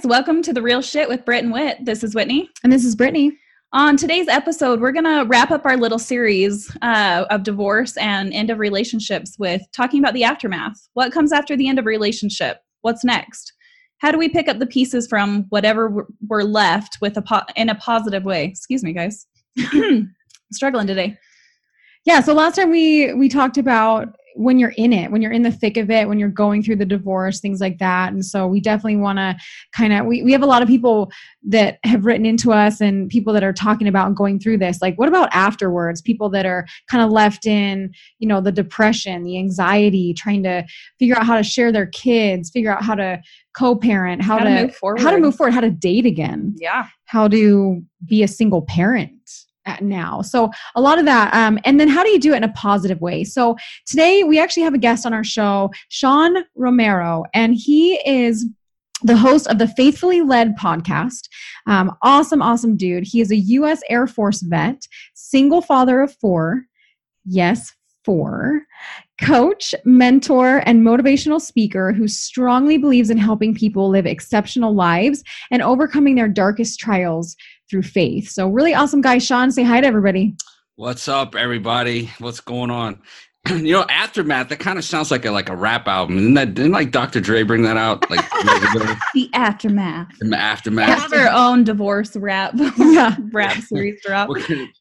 Guys, welcome to the Real Shit with Britt and Whit. This is Whitney. And this is Brittany. On today's episode, we're going to wrap up our little series uh, of divorce and end of relationships with talking about the aftermath. What comes after the end of a relationship? What's next? How do we pick up the pieces from whatever we're left with a po- in a positive way? Excuse me, guys. Struggling today. Yeah, so last time we we talked about when you're in it, when you're in the thick of it, when you're going through the divorce, things like that. And so we definitely want to kind of, we, we have a lot of people that have written into us and people that are talking about going through this. Like, what about afterwards? People that are kind of left in, you know, the depression, the anxiety, trying to figure out how to share their kids, figure out how to co-parent, how, How to, to move forward. how to move forward, how to date again, Yeah. how to be a single parent now. So a lot of that. Um, and then how do you do it in a positive way? So today we actually have a guest on our show, Sean Romero, and he is the host of the Faithfully Led podcast. Um, awesome, awesome dude. He is a U.S. Air Force vet, single father of four. Yes, four. Coach, mentor, and motivational speaker who strongly believes in helping people live exceptional lives and overcoming their darkest trials through faith. So, really awesome guy. Sean, say hi to everybody. What's up, everybody? What's going on? you know, aftermath. That kind of sounds like a like a rap album. Didn't that? Didn't like Dr. Dre bring that out? Like The aftermath. the aftermath. Have our own divorce rap Yeah. rap series drop.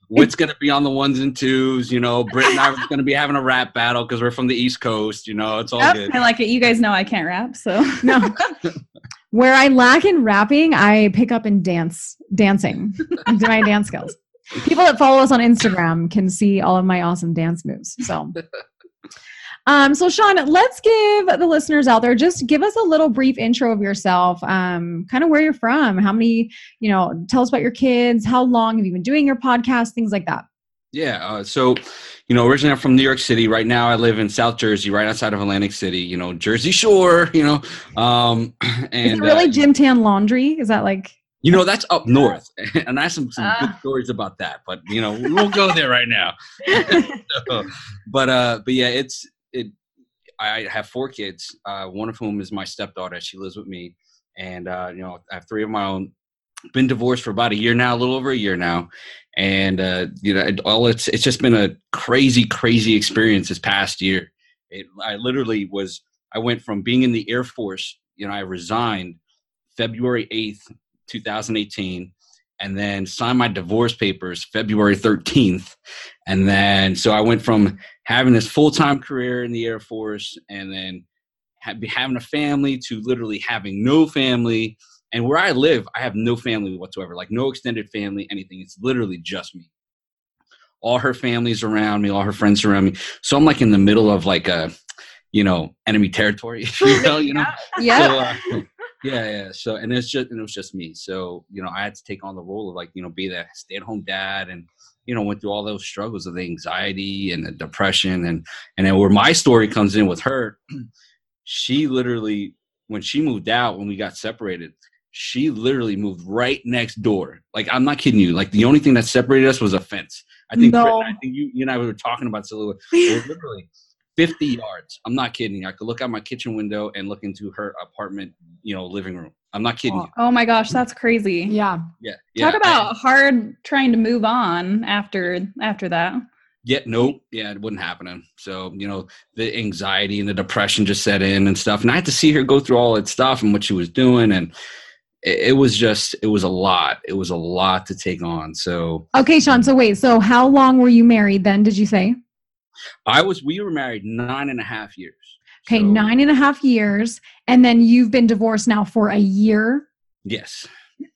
What's gonna be on the ones and twos? You know, Britt and I are gonna be having a rap battle because we're from the East Coast. You know, it's all Yep, good. I like it. You guys know I can't rap, so No. Where I lack in rapping, I pick up in dance, dancing, do my dance skills. People that follow us on Instagram can see all of my awesome dance moves. So, um, so Sean, let's give the listeners out there just give us a little brief intro of yourself. Um, kind of where you're from, how many, you know, tell us about your kids, how long have you been doing your podcast, things like that. Yeah. Uh, so, you know, originally I'm from New York City. Right now I live in South Jersey, right outside of Atlantic City. You know, Jersey Shore. You know, um, and Is it really uh, Gym Tan Laundry? Is that like? You know, that's up north, and I have some, some good Ah. stories about that. But you know, we won't go there right now. So, but uh, but yeah, it's it. I have four kids. Uh, one of whom is my stepdaughter. She lives with me, and uh, you know, I have three of my own. Been divorced for about a year now, a little over a year now, and uh, you know, all it's it's just been a crazy, crazy experience this past year. It, I literally was. I went from being in the Air Force. You know, I resigned February eighth, 2018 and then signed my divorce papers February 13th. And then, so I went from having this full time career in the Air Force and then ha- having a family to literally having no family. And where I live, I have no family whatsoever, like no extended family, anything. It's literally just me. All her family's around me, all her friends around me. So I'm like in the middle of like a, you know, enemy territory, you know, you know. Yeah. So, uh, yeah, yeah. So, and it's just, and it was just me. So, you know, I had to take on the role of like, you know, be that stay-at-home dad, and you know, went through all those struggles of the anxiety and the depression, and and then where my story comes in with her, she literally, when she moved out, when we got separated, she literally moved right next door. Like, I'm not kidding you. Like, the only thing that separated us was a fence. I think, Britt, No. I think you, you and I were talking about this a little. It was literally 50 yards. I'm not kidding. I could look out my kitchen window and look into her apartment, you know, living room. I'm not kidding you. Oh my gosh, that's crazy. Yeah. Yeah. yeah. Talk about hard trying to move on after after that. Yeah, nope. Yeah, it wasn't happening. So, you know, the anxiety and the depression just set in and stuff. And I had to see her go through all that stuff and what she was doing. And it, it was just, it was a lot. It was a lot to take on. So Okay, Sean. So wait. So how long were you married then? Did you say? I was, we were married nine and a half years. Okay, So, nine and a half years, and then you've been divorced now for a year. Yes.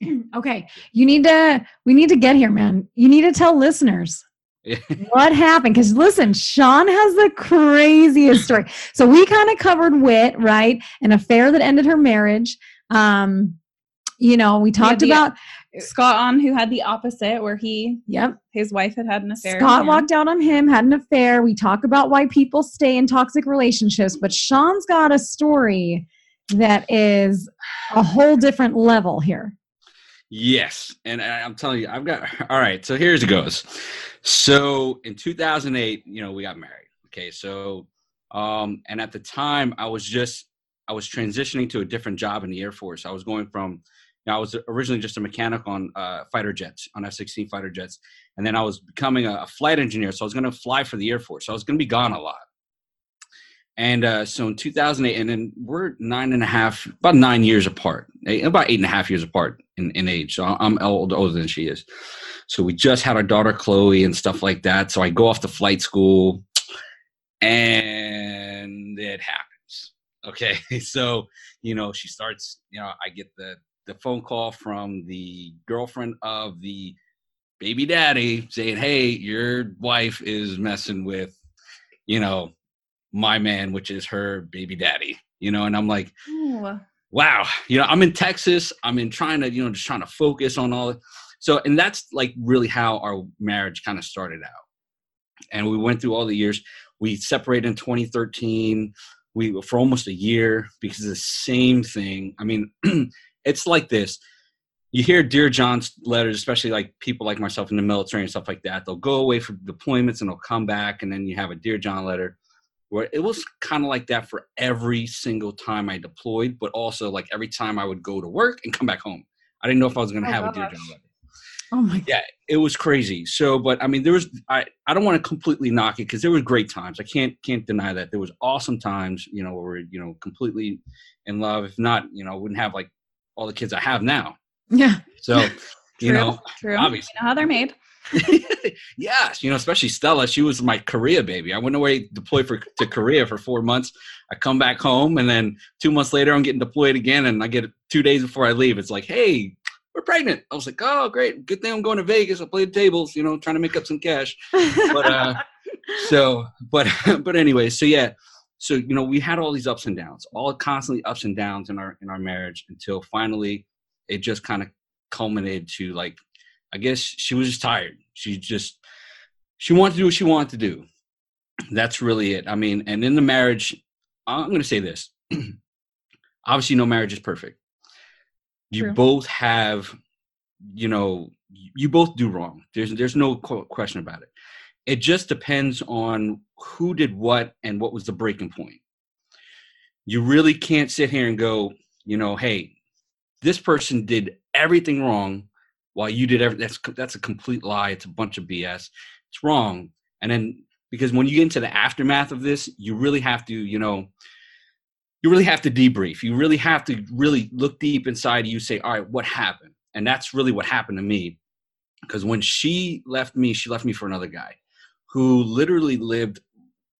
okay, you need to. We need to get here, man. You need to tell listeners what happened because listen, Sean has the craziest story. So we kind of covered Whit, right? An affair that ended her marriage. Um, you know, we talked the- about. Scott on who had the opposite where he Yep. his wife had had an affair. Scott Yeah. walked out on him, had an affair. We talk about why people stay in toxic relationships, but Sean's got a story that is a whole different level here. Yes, and I- I'm telling you, I've got. All right, so here's it goes. So in 2008, you know, we got married. Okay, so um, and at the time, I was just I was transitioning to a different job in the Air Force. I was going from, you know, I was originally just a mechanic on uh, fighter jets, on F-16 fighter jets, and then I was becoming a, a flight engineer. So I was going to fly for the Air Force. So I was going to be gone a lot. And uh, so in 2008, and then we're nine and a half, about nine years apart, eight, about eight and a half years apart in, in age. So I'm older, older than she is. So we just had our daughter Chloe and stuff like that. So I go off to flight school, and it happens. Okay, so you know she starts. You know, I get the the phone call from the girlfriend of the baby daddy saying, "Hey, your wife is messing with, you know, my man, which is her baby daddy." You know, and I'm like, Ooh. wow. You know, I'm in Texas. I'm in trying to, you know, just trying to focus on all. So, and that's like really how our marriage kind of started out. And we went through all the years. We separated in 2013. We were for almost a year because of the same thing. I mean, it's like this you hear Dear John's letters, especially like people like myself in the military and stuff like that. They'll go away for deployments and they'll come back, and then you have a Dear John letter. Where it was kind of like that for every single time I deployed, but also like every time I would go to work and come back home. I didn't know if I was going to Oh, have a Dear. John letter. Oh my god! Yeah, it was crazy. So, but I mean, there was I I don't want to completely knock it because there were great times. I can't can't deny that there was awesome times. You know, where we're you know completely in love. If not, you know, I wouldn't have like all the kids I have now. Yeah. So, you know, true. obviously. You know how they're made. yes, you know, especially Stella. She was my Korea baby. I went away deployed for to Korea for four months. I come back home, and then two months later, I'm getting deployed again. And I get two days before I leave. It's like, hey, we're pregnant. I was like, oh, great, good thing I'm going to Vegas. I played tables, you know, trying to make up some cash. But uh, so, but but anyway, so yeah, so you know, we had all these ups and downs, all constantly ups and downs in our in our marriage until finally, it just kind of culminated to like I guess she was just tired. She just she wanted to do what she wanted to do. That's really it. I mean, and in the marriage, I'm going to say this. Obviously, no marriage is perfect. You True. both have, you know, you both do wrong. There's there's no question about it. It just depends on who did what and what was the breaking point. You really can't sit here and go, you know, hey, this person did everything wrong while you did everything. That's that's a complete lie. It's a bunch of BS. It's wrong. And then because when you get into the aftermath of this, you really have to, you know, you really have to debrief. You really have to really look deep inside you. Say, all right, what happened? And that's really what happened to me. Because when she left me, she left me for another guy who literally lived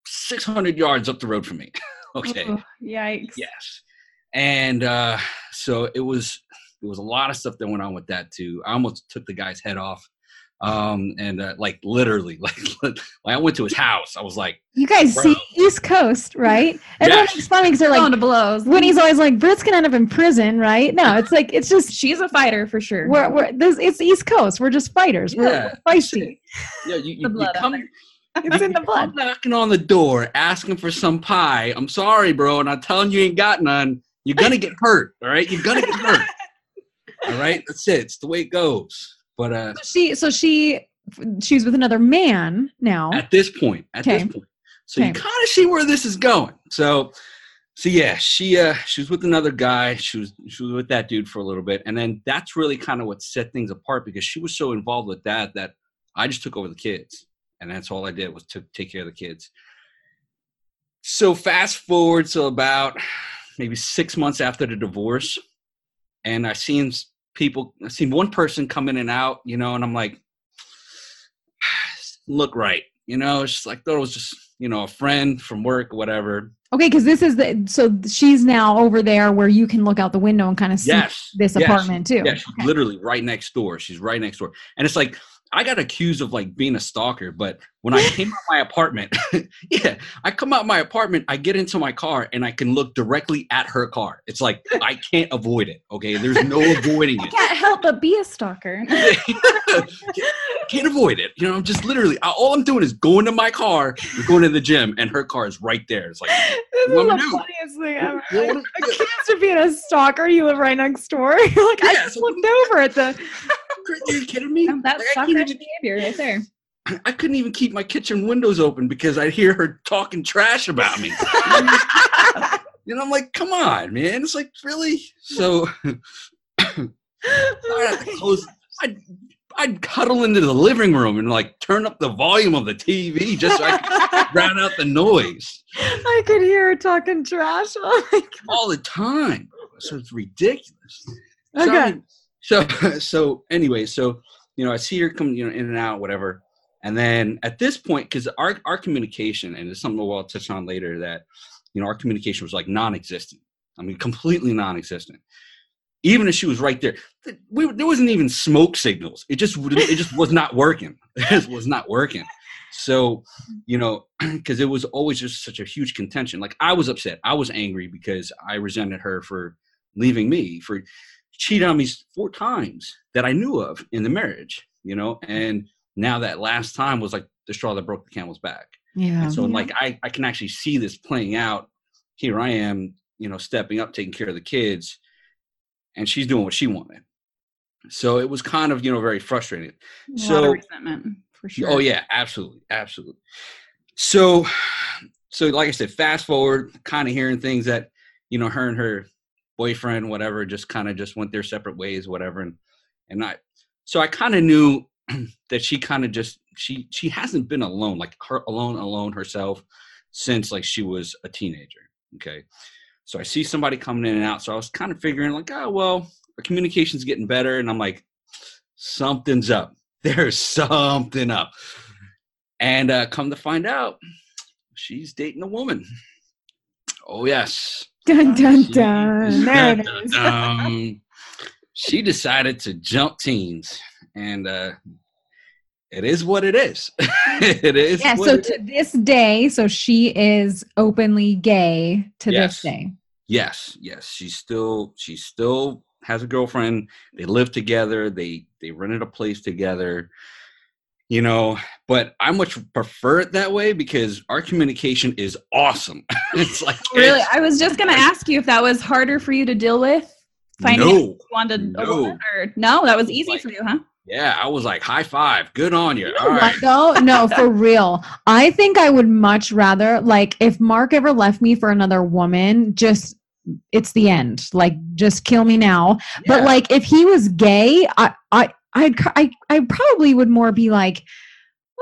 600 yards up the road from me. okay. Ooh, yikes. Yes. And uh, so it was there was a lot of stuff that went on with that too. I almost took the guy's head off. Um, and uh, like literally, like, like I went to his house. I was like, You guys Bro. see East Coast, right? Everyone Yes. makes fun because they're Going like, to blows. Winnie's always like, "Britt's gonna end up in prison, right? No, it's like it's just She's a fighter for sure. we're, we're this it's East Coast. We're just fighters. We're, Yeah, we're feisty. yeah, you, you, The you blood out come. It's in the you blood. come knocking on the door, asking for some pie. I'm sorry, bro, and I'm telling you, you ain't got none. You're gonna get hurt. All right, you're gonna get hurt. All right, that's it. It's the way it goes. But uh, She so she she's with another man now. at this point at Okay. this point. So you kind of see where this is going. So so yeah she uh she was with another guy. She was she was with that dude for a little bit. And then that's really kind of what set things apart because she was so involved with that that i just took over the kids. And that's all i did was to take care of the kids. So fast forward to about maybe six months after the divorce and i seen people i seen one person come in and out you know and i'm like look right. You know, it's just like thought it was just you know a friend from work, whatever. Okay, because this is the so she's now over there where you can look out the window and kind of see Yes, this yes, apartment too. Yeah, she's literally right next door. She's right next door, and it's like I got accused of like being a stalker. But when I came out my apartment, yeah, I come out my apartment, I get into my car, and I can look directly at her car. It's like I can't avoid it. Okay, there's no avoiding I it. can't help but be a stalker. can't avoid it. You know, I'm just literally all I'm doing is going to my car, going to the gym, and her car is right there. It's like This is the funniest thing ever. What we Like, do? accused of being a stalker, you live right next door. You're like, I Yeah, just so- looked over at the. Are you kidding me? That's Like, I, even, behavior right there. I couldn't even keep my kitchen windows open because I'd hear her talking trash about me. You know, I'm like, come on, man. It's like really. So I'd close. I'd, I'd cuddle into the living room and like turn up the volume of the TV just so I could drown out the noise I could hear her talking trash. Oh all the time. So it's ridiculous. So, I Okay. mean, so so anyway, so you know, I see her come you know in and out, whatever. And then at this point, because our our communication, and it's something we'll touch on later, that you know our communication was like non-existent. I mean, completely non-existent. Even if she was right there, we, there wasn't even smoke signals. It just it just was not working. It was not working. So you know, because it was always just such a huge contention. Like I was upset, I was angry because I resented her for leaving me for cheating on me four times that I knew of in the marriage. You know, and now that last time was like the straw that broke the camel's back. Yeah. And so Yeah. like I, I can actually see this playing out. Here I am, you know, stepping up, taking care of the kids, and she's doing what she wanted. So it was kind of, you know, very frustrating. So- resentment for sure. Oh yeah, absolutely, absolutely. So, so like I said, fast forward, kind of hearing things that you know her and her boyfriend, whatever, just kind of just went their separate ways, whatever, and and I, so I kind of knew that she kind of just she she hasn't been alone, like her alone, alone herself, since like she was a teenager. Okay, so I see somebody coming in and out, so I was kind of figuring like, oh well, our communication's getting better, and I'm like, something's up there's something up. And uh, come to find out, she's dating a woman. Oh yes. Dun dun She- dun. There it is. um, she decided to jump teens, and uh, it is what it is. it is. Yeah, so to this day, so she is openly gay to Yes. this day. Yes, yes. She's still she still has a girlfriend. They live together. They they rented a place together. You know, but I much prefer it that way because our communication is awesome. it's like Really, it's- I was just gonna ask you if that was harder for you to deal with. Finding no. wanted a No. or no, that was easy Like- for you, huh? Yeah, I was like, high five, good on you. You All though? No, for real. I think I would much rather like if Mark ever left me for another woman, just it's the end. Like just kill me now. But like if he was gay, I I I'd, I I probably would more be like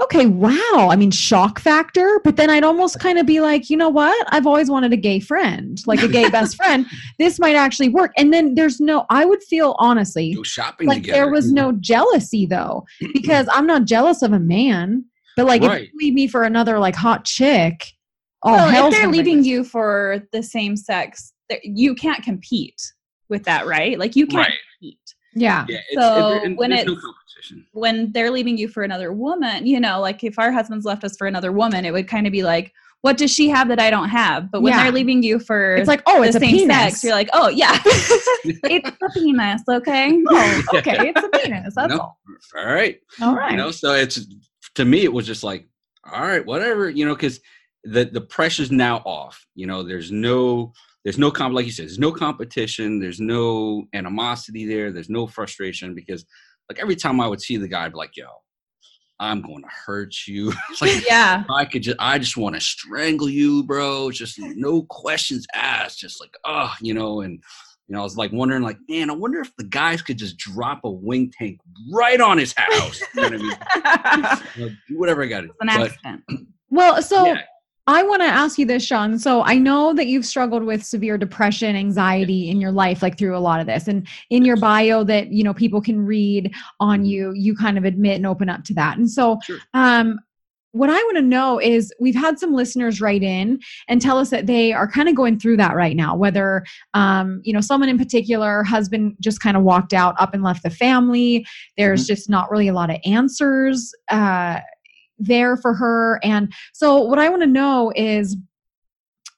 okay, wow. I mean shock factor, but then I'd almost kind of be like, you know what? I've always wanted a gay friend, like a gay best friend. This might actually work. And then there's no I would feel honestly go shopping like together. there was no jealousy though because i'm not jealous of a man but like if you leave me for another like hot chick oh well, hell's if they're leaving loose. you for the same sex, you can't compete with that, right? Like you can't Right. Compete Yeah, yeah it's, it's- So when there's it- no competition. when they're leaving you for another woman. You know, like if our husbands left us for another woman, it would kind of be like, what does she have that I don't have? But when Yeah. they're leaving you for it's like oh the it's a same penis sex, you're like, oh yeah, it's a penis, okay? oh, oh okay it's a penis that's No. all All right. all right You know, so it's to me it was just like, all right, whatever, you know, because the the pressure's now off. You know, there's no there's no comp like you said, there's no competition, there's no animosity there, there's no frustration because like every time I would see the guy, I'd be like, yo, I'm going to hurt you. Like yeah. I could just I just want to strangle you, bro. Just no questions asked. Just like, oh, you know, and you know, I was like wondering, like, man, I wonder if the guys could just drop a wing tank right on his house. You know what I mean? You know, do whatever I got to do. an But, accident. well so yeah, I want to ask you this, Sean. So I know that you've struggled with severe depression, anxiety in your life, like through a lot of this. And in your bio that, you know, people can read on you, you kind of admit and open up to that. And so Sure. um what I want to know is we've had some listeners write in and tell us that they are kind of going through that right now, whether um, you know, someone in particular, husband just kind of walked out, up and left the family. There's just not really a lot of answers uh there for her. And so, what I want to know is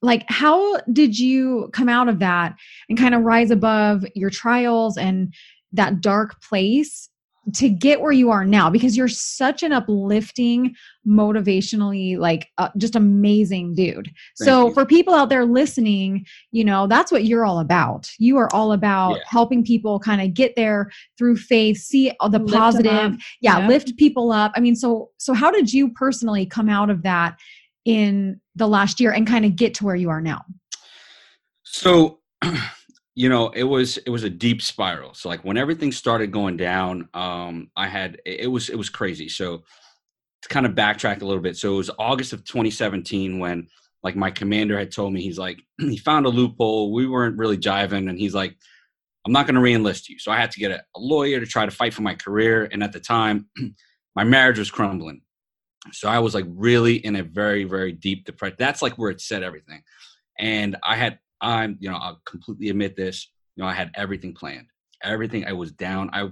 like, how did you come out of that and kind of rise above your trials and that dark place to get where you are now? Because you're such an uplifting, motivationally, like, uh, just amazing dude. Thank so, you. for people out there listening, you know, that's what you're all about. You are all about Yeah. helping people kind of get there through faith, see all the Lift 'em positive yeah, Yeah. lift people up i mean so so how did you personally come out of that in the last year and kind of get to where you are now So, you know, it was it was a deep spiral. So like when everything started going down, um, I had it was it was crazy. So to kind of backtrack a little bit. So it was August of 2017 when like my commander had told me he's like he found a loophole. We weren't really jiving, and he's like, I'm not going to reenlist you. So I had to get a, a lawyer to try to fight for my career. And at the time, my marriage was crumbling. So I was like really in a very, very deep depression. That's like where it set everything. And I had, I'm, you know, I'll completely admit this. You know, I had everything planned. Everything. I was down. I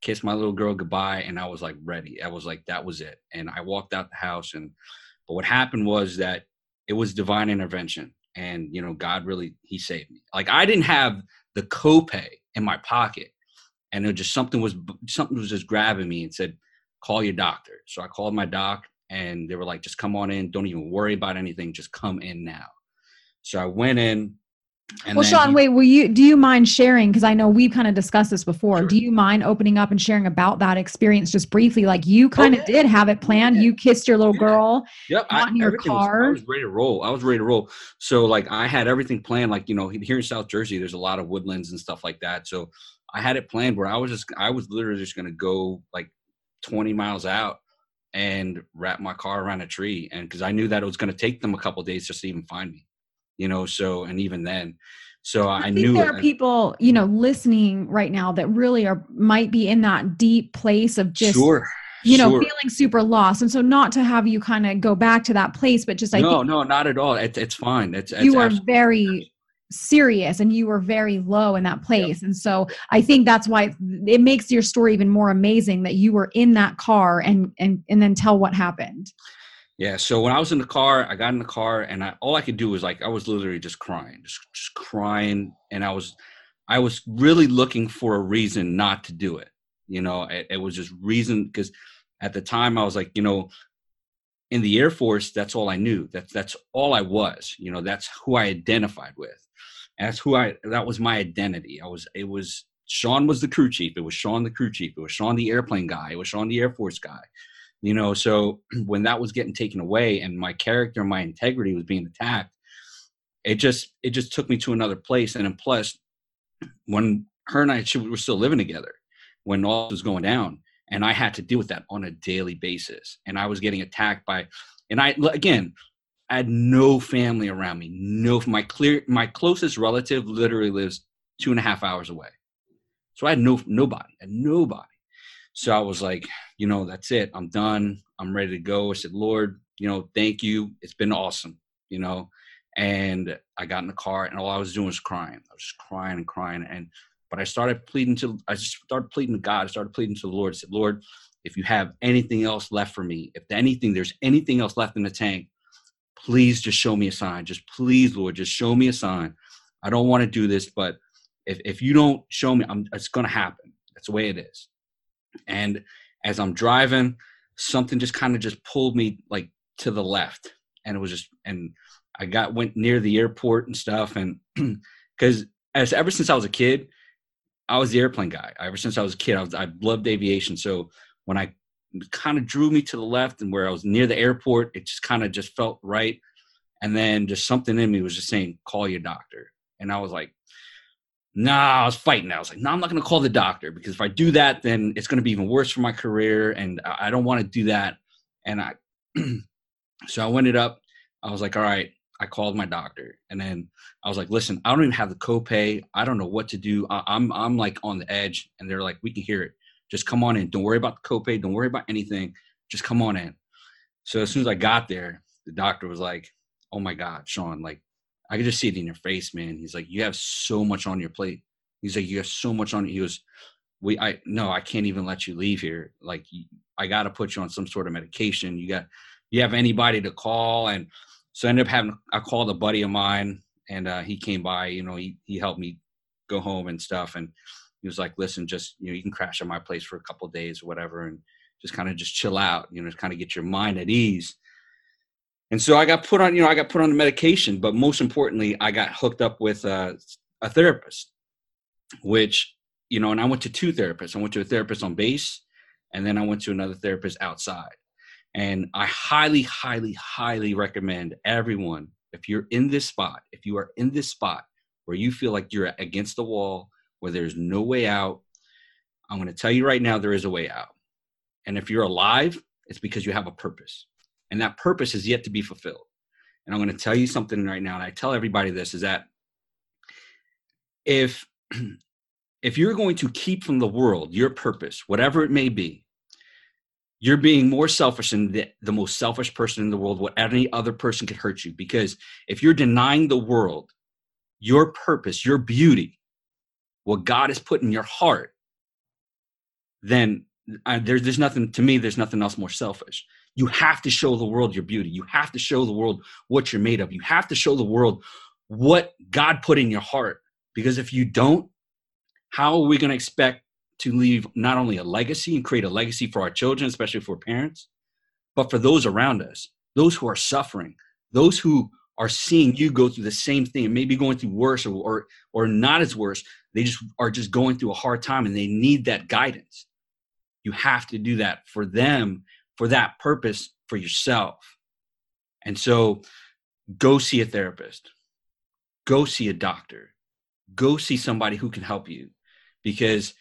kissed my little girl goodbye, and I was like ready. I was like, that was it. And I walked out the house, and but what happened was that it was divine intervention, and you know, God really He saved me. Like I didn't have the copay in my pocket, and it just something was something was just grabbing me and said, call your doctor. So I called my doc and they were like, just come on in. Don't even worry about anything. Just come in now. So I went in. Well, Sean, he, wait, will you, do you mind sharing? Cause I know we've kind of discussed this before. Sure. Do you mind opening up and sharing about that experience just briefly? Like you kind of oh, yeah. did have it planned. Yeah. You kissed your little yeah. girl. Yep. I, in your car. Was, I was ready to roll. I was ready to roll. So like I had everything planned. Like, you know, here in South Jersey, there's a lot of woodlands and stuff like that. So I had it planned where I was just, I was literally just going to go like 20 miles out and wrap my car around a tree and because i knew that it was going to take them a couple days just to even find me you know so and even then so i, I knew there are people you know listening right now that really are might be in that deep place of just sure you know sure. feeling super lost and so not to have you kind of go back to that place but just i no no not at all it, it's fine it's, you are very serious and you were very low in that place. Yep. And so I think that's why it makes your story even more amazing that you were in that car and and and then tell what happened. Yeah, so when I was in the car, I got in the car and I, all I could do was like I was literally just crying, just just crying and I was I was really looking for a reason not to do it. You know, it, it was just reason because at the time I was like, you know, in the Air Force, that's all I knew. That's that's all I was. You know, that's who I identified with. And that's who I that was my identity. I was it was Sean was the crew chief. It was Sean the crew chief. It was Sean the airplane guy. It was Sean the Air Force guy. You know, so when that was getting taken away and my character, my integrity was being attacked, it just it just took me to another place. And plus, when her and I she, were still living together, when all was going down, and I had to deal with that on a daily basis. And I was getting attacked by, and I again, I had no family around me. No, my clear, my closest relative literally lives two and a half hours away. So I had no nobody, and nobody. So I was like, you know, that's it. I'm done. I'm ready to go. I said, Lord, you know, thank you. It's been awesome, you know. And I got in the car, and all I was doing was crying. I was just crying and crying, and but I started pleading to. I just started pleading to God. I started pleading to the Lord. I said, Lord, if you have anything else left for me, if anything, there's anything else left in the tank, please just show me a sign. Just please, Lord, just show me a sign. I don't want to do this, but if, if you don't show me, I'm, it's going to happen. That's the way it is. And as I'm driving, something just kind of just pulled me like to the left. And it was just, and I got, went near the airport and stuff. And because as ever since I was a kid, I was the airplane guy. Ever since I was a kid, I, was, I loved aviation. So when I kind of drew me to the left and where I was near the airport, it just kind of just felt right. And then just something in me was just saying, call your doctor. And I was like, nah, I was fighting. I was like, no, nah, I'm not going to call the doctor because if I do that, then it's going to be even worse for my career. And I don't want to do that. And I, so I went it up. I was like, all right, I called my doctor and then I was like, listen, I don't even have the copay. I don't know what to do. I, I'm, I'm like on the edge and they're like, we can hear it. Just come on in. Don't worry about the copay. Don't worry about anything. Just come on in. So as soon as I got there, the doctor was like, "Oh my God, Sean! Like, I could just see it in your face, man." He's like, "You have so much on your plate." He's like, "You have so much on." He goes, "We, I no, I can't even let you leave here. Like, I got to put you on some sort of medication. You got, you have anybody to call?" And so I ended up having I called a buddy of mine, and uh, he came by. You know, he he helped me go home and stuff, and he was like, listen, just, you know, you can crash at my place for a couple days or whatever and just kind of just chill out, you know, kind of get your mind at ease. And so I got put on, you know, I got put on the medication, but most importantly, I got hooked up with a, a therapist, which, you know, and I went to two therapists. I went to a therapist on base and then I went to another therapist outside. And I highly, highly, highly recommend everyone, if you're in this spot, if you are in this spot, where you feel like you're against the wall, where there's no way out, I'm going to tell you right now there is a way out. And if you're alive, it's because you have a purpose. And that purpose is yet to be fulfilled. And I'm going to tell you something right now, and I tell everybody this is that if if you're going to keep from the world your purpose, whatever it may be, you're being more selfish than the, the most selfish person in the world, what any other person could hurt you. Because if you're denying the world your purpose, your beauty, what God has put in your heart, then uh, there's, there's nothing, to me, there's nothing else more selfish. You have to show the world your beauty. You have to show the world what you're made of. You have to show the world what God put in your heart. Because if you don't, how are we going to expect to leave not only a legacy and create a legacy for our children, especially for parents, but for those around us, those who are suffering, those who are seeing you go through the same thing, and maybe going through worse or, or, or not as worse. They just are just going through a hard time and they need that guidance. You have to do that for them, for that purpose, for yourself. And so go see a therapist, go see a doctor, go see somebody who can help you because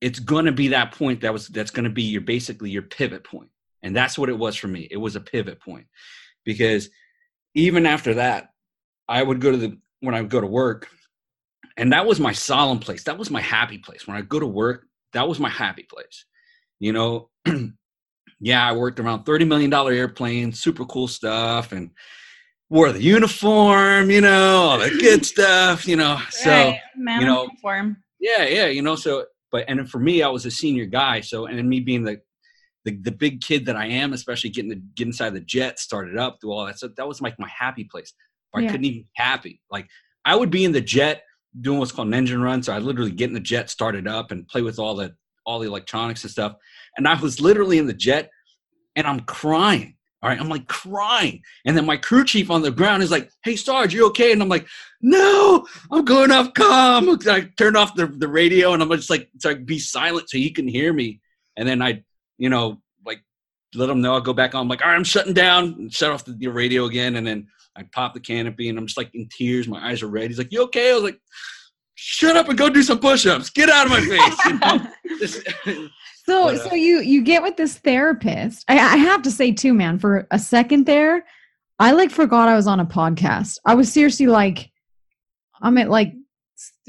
it's going to be that point that was that's going to be your basically your pivot point. And that's what it was for me. It was a pivot point because even after that i would go to the when i would go to work and that was my solemn place. That was my happy place. When i go to work that was my happy place. You know yeah i worked around 30 million dollar airplanes super cool stuff and wore the uniform you know all the good stuff you know so right. you know uniform. yeah yeah you know so but and for me, I was a senior guy, so and me being the the, the big kid that I am, especially getting the get inside the jet, started up, through all that. So that was like my happy place. I couldn't even be happy. Like I would be in the jet doing what's called an engine run. So I literally get in the jet, started up, and play with all the all the electronics and stuff. And I was literally in the jet, and I'm crying all right, I'm like crying. And then my crew chief on the ground is like, hey, Sarge, you okay? And I'm like, no, I'm going off comm. I turned off the, the radio and I'm just like, to like, be silent so he can hear me. And then I, you know, like let him know I'll go back on. I'm like, all right, I'm shutting down, shut off the, the radio again. And then I pop the canopy and I'm just like in tears. My eyes are red. He's like, you okay? I was like, shut up and go do some push-ups. Get out of my face. You know? So but, uh, so you you get with this therapist. I, I have to say too, man, for a second there, I like forgot I was on a podcast. I was seriously like, I'm at like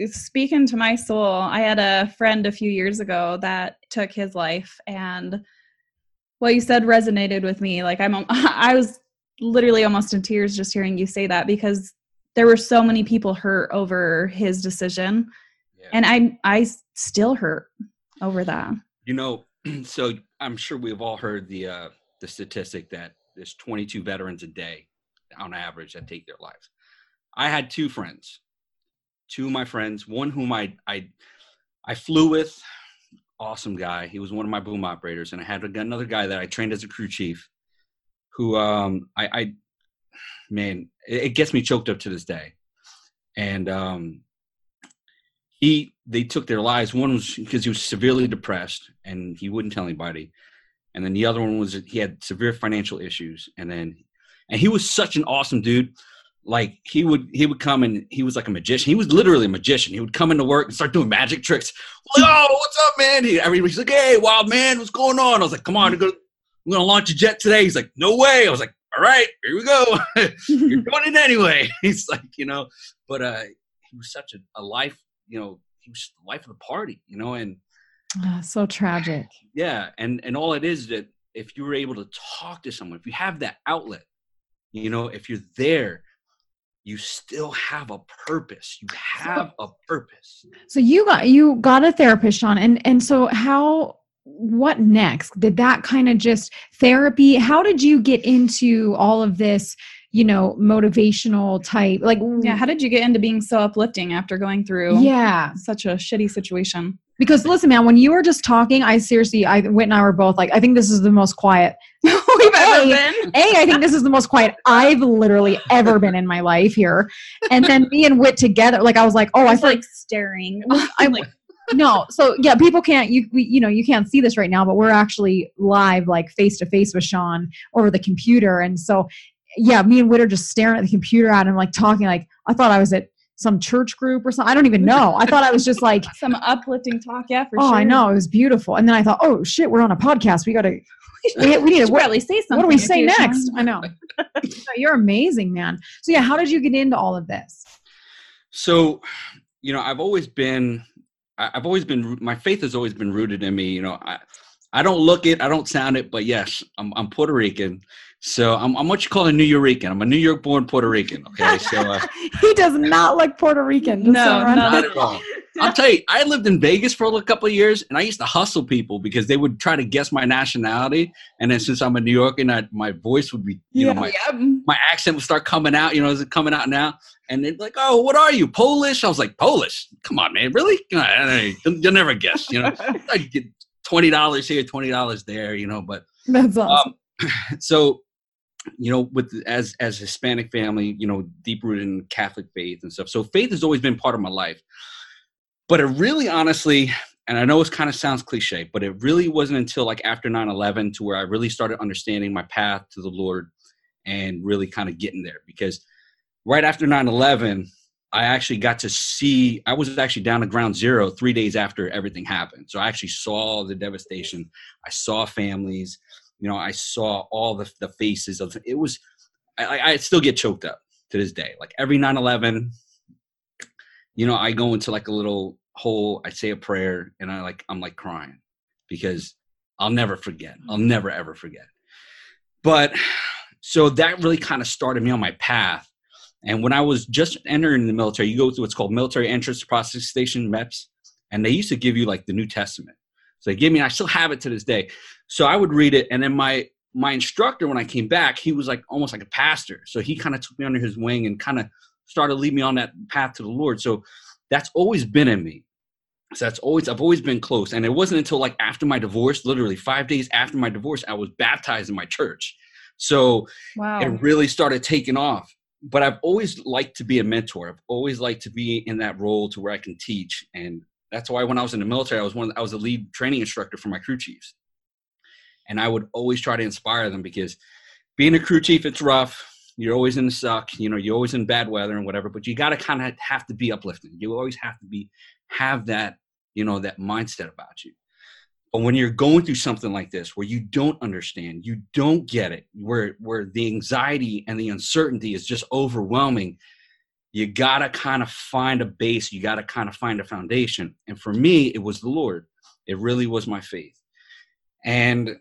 speaking to my soul. I had a friend a few years ago that took his life, and what you said resonated with me. Like I'm, I was literally almost in tears just hearing you say that because there were so many people hurt over his decision, yeah. and I I still hurt over that. You know, so I'm sure we've all heard the uh, the statistic that there's 22 veterans a day on average that take their lives. I had two friends, two of my friends, one whom I I I flew with, awesome guy. He was one of my boom operators, and I had another guy that I trained as a crew chief, who um I, I man, it, it gets me choked up to this day, and um he they took their lives. One was because he was severely depressed and he wouldn't tell anybody, and then the other one was he had severe financial issues, and then and he was such an awesome dude. Like he would he would come and he was like a magician. He was literally a magician. He would come into work and start doing magic tricks. Like, oh, what's up, man? He, everybody's like, hey, wild man, what's going on? I was like, come on, I'm gonna, I'm gonna launch a jet today. He's like, no way. I was like, all right, here we go. You're doing it anyway. He's like, you know, but uh, he was such a, a life you know he was the life of the party you know and oh, so tragic. Yeah and and all it is that if you were able to talk to someone if you have that outlet you know if you're there you still have a purpose. You have a purpose. So you got you got a therapist on and and so how what next? Did that kind of just therapy how did you get into all of this you know motivational type like yeah how did you get into being so uplifting after going through yeah. such a shitty situation? Because listen man when you were just talking i seriously i Whit and i were both like i think this is the most quiet we've ever been. A i think this is the most quiet i've literally ever been in my life here. And then me and Whit together like i was like oh i, was like staring. I'm like no so yeah people can't you we, you know you can't see this right now but we're actually live like face to face with sean over the computer and so yeah, me and Whit are just staring at the computer at him, like talking. Like I thought I was at some church group or something. I don't even know. I thought I was just like, Some uplifting talk, yeah, for oh, sure. I know it was beautiful. And then I thought, oh shit, we're on a podcast. We got to, we, we need to. should What, say something. what do we say two, Sean. next? I know. you're amazing, man. So yeah, how did you get into all of this? So, you know, I've always been, I've always been, my faith has always been rooted in me. You know, I, I don't look it, I don't sound it, but yes, I'm, I'm Puerto Rican. So I'm, I'm what you call a Nuyorican. I'm a New York born Puerto Rican. Okay. So, uh, he does not look Puerto Rican. No, not not at all. I'll tell you, I lived in Vegas for a couple of years, and I used to hustle people because they would try to guess my nationality. And then since I'm a New Yorker, and I, my voice would be, you Yeah. know, my Yep. my accent would start coming out. You know, is it coming out now? And they're like, "Oh, what are you, Polish?" I was like, "Polish? Come on, man, really? You'll, you'll never guess." You know, I get twenty dollars here, twenty dollars there. You know, but That's awesome. um, so you know with as as hispanic family you know deep rooted in catholic faith and stuff so faith has always been part of my life but it really honestly and i know it kind of sounds cliche but it really wasn't until like after 9-11 to where i really started understanding my path to the lord and really kind of getting there because right after 9-11 i actually got to see i was actually down to ground zero three days after everything happened. So i actually saw the devastation. I saw families. You know i saw all the, the faces of it was I, I I still get choked up to this day. Like every 9-11 you know i go into like a little hole i say a prayer and i like i'm like crying because i'll never forget. I'll never ever forget. But so that really kind of started me on my path and when i was just entering the military you go through what's called military entrance processing station meps and they used to give you like the new testament so they gave me and i still have it to this day so I would read it, and then my my instructor, when I came back, he was like almost like a pastor. So he kind of took me under his wing and kind of started lead me on that path to the Lord. So that's always been in me. So that's always I've always been close. And it wasn't until like after my divorce, literally five days after my divorce, I was baptized in my church. So Wow. it really started taking off. But I've always liked to be a mentor. I've always liked to be in that role to where I can teach. And that's why when I was in the military, I was one. I was a lead training instructor for my crew chiefs and I would always try to inspire them because being a crew chief, it's rough. You're always in the suck, you know, you're always in bad weather and whatever, but you got to kind of have to be uplifting. You always have to be, have that, you know, that mindset about you. But when you're going through something like this, where you don't understand, you don't get it, where, where the anxiety and the uncertainty is just overwhelming, you got to kind of find a base. You got to kind of find a foundation. And for me, it was the Lord. It really was my faith. And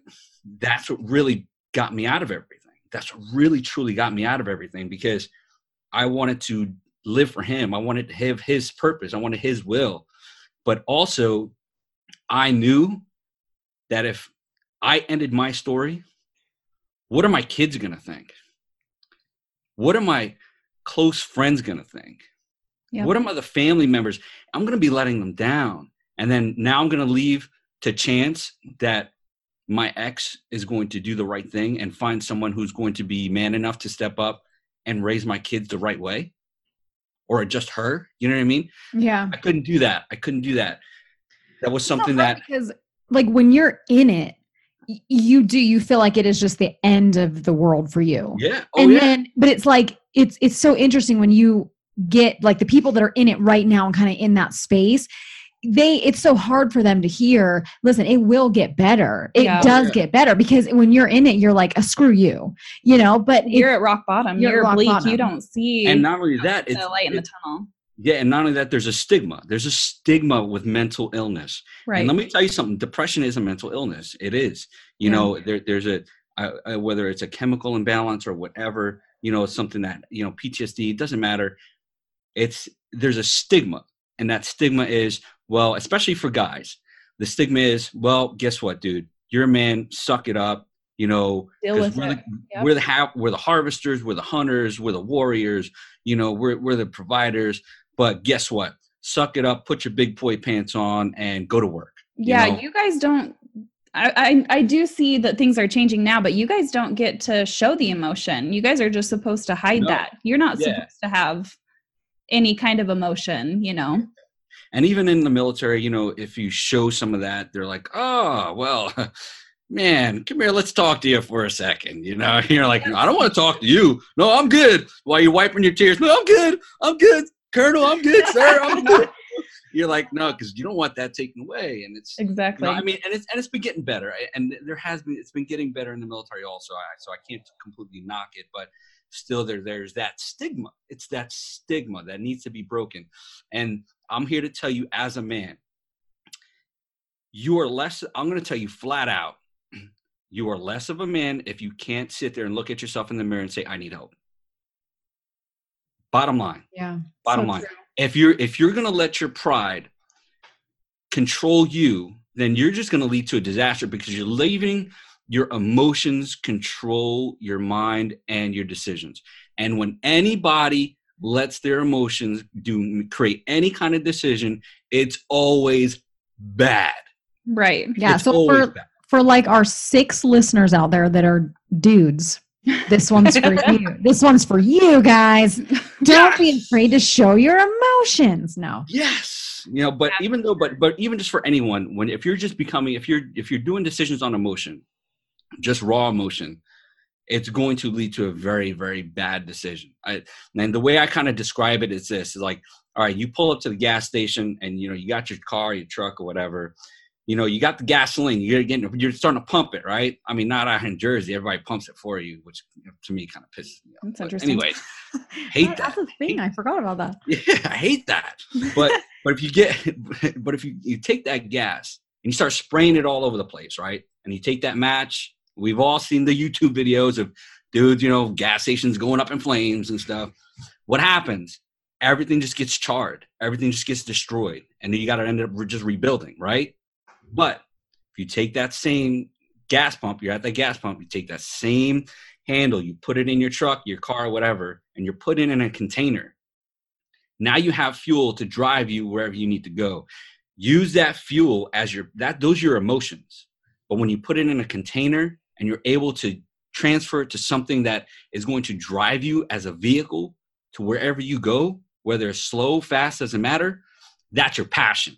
that's what really got me out of everything. That's what really truly got me out of everything because I wanted to live for him. I wanted to have his purpose. I wanted his will. But also, I knew that if I ended my story, what are my kids going to think? What are my close friends going to think? Yep. What are my the family members? I'm going to be letting them down. And then now I'm going to leave to chance that my ex is going to do the right thing and find someone who's going to be man enough to step up and raise my kids the right way or just her you know what i mean yeah. i couldn't do that i couldn't do that that was something that because like when you're in it, you do you feel like it is just the end of the world for you. yeah oh and yeah then but it's like it's it's so interesting when you get like the people that are in it right now and kind of in that space they it's so hard for them to hear listen it will get better it Yeah. does Yeah. get better because when you're in it you're like a screw you you know but you're at rock bottom. you're You're, bleak. bottom. You don't see and not only that it's the light in the tunnel. Yeah and not only that there's a stigma there's a stigma with mental illness Right. And let me tell you something: depression is a mental illness. It is. You Yeah. know, there, there's a uh, uh, whether it's a chemical imbalance or whatever. You know, it's something that you know PTSD. It doesn't matter. It's there's a stigma, and that stigma is well, especially for guys. The stigma is well, guess what, dude? You're a man. Suck it up. You know, Deal 'cause with we're the, Yep. we're the ha- we're the harvesters, we're the hunters, we're the warriors. You know, we're we're the providers. But guess what? Suck it up, put your big boy pants on, and go to work. you yeah, know? you guys don't. I, I I do see that things are changing now, but you guys don't get to show the emotion. You guys are just supposed to hide No. that. You're not Yeah. supposed to have any kind of emotion. You know. And even in the military, you know, if you show some of that, they're like, "Oh, well, man, come here, let's talk to you for a second. You know, you're like, "I don't want to talk to you. No, I'm good. Why are you wiping your tears? No, I'm good. I'm good. Colonel, I'm good, sir. I'm good. You're like, no, because you don't want that taken away. And it's exactly. You know, I mean, and it's and it's been getting better, and there has been it's been getting better in the military also. I, So I can't completely knock it, but still there there's that stigma. It's that stigma that needs to be broken. And I'm here to tell you, as a man, you are less. I'm going to tell you flat out, you are less of a man if you can't sit there and look at yourself in the mirror and say, "I need help." Bottom line. Yeah. Bottom so line. True. If you're if you're gonna let your pride control you, then you're just gonna lead to a disaster because you're leaving your emotions control your mind and your decisions. And when anybody lets their emotions do create any kind of decision, it's always bad. Right. Yeah. It's so for bad. for like our six listeners out there that are dudes, this one's for you. This one's for you guys. Don't yes. be afraid to show your emotions. No. Yes. You know, but even though, but but even just for anyone, when if you're just becoming, if you're if you're doing decisions on emotion, just raw emotion, it's going to lead to a very very bad decision. I, and the way I kind of describe it is this: is like, all right, you pull up to the gas station, and you know you got your car, your truck, or whatever, you know, you got the gasoline, you're getting, you're starting to pump it, right? I mean, not out in Jersey, everybody pumps it for you, which to me kind of pisses me off. That's interesting. Anyway, hate that. That's a thing. Hate, I forgot about that. Yeah, I hate that. But but if you get, but if you you take that gas and you start spraying it all over the place, right? And you take that match. We've all seen the YouTube videos of dudes, you know, gas stations going up in flames and stuff. What happens? Everything just gets charred. Everything just gets destroyed, and then you got to end up just rebuilding, right? But if you take that same gas pump, you're at the gas pump, you take that same handle, you put it in your truck, your car, whatever, and you're putting it in a container. Now you have fuel to drive you wherever you need to go. Use that fuel as your that those are your emotions. But when you put it in a container and you're able to transfer it to something that is going to drive you as a vehicle to wherever you go, whether it's slow, fast, doesn't matter, that's your passion.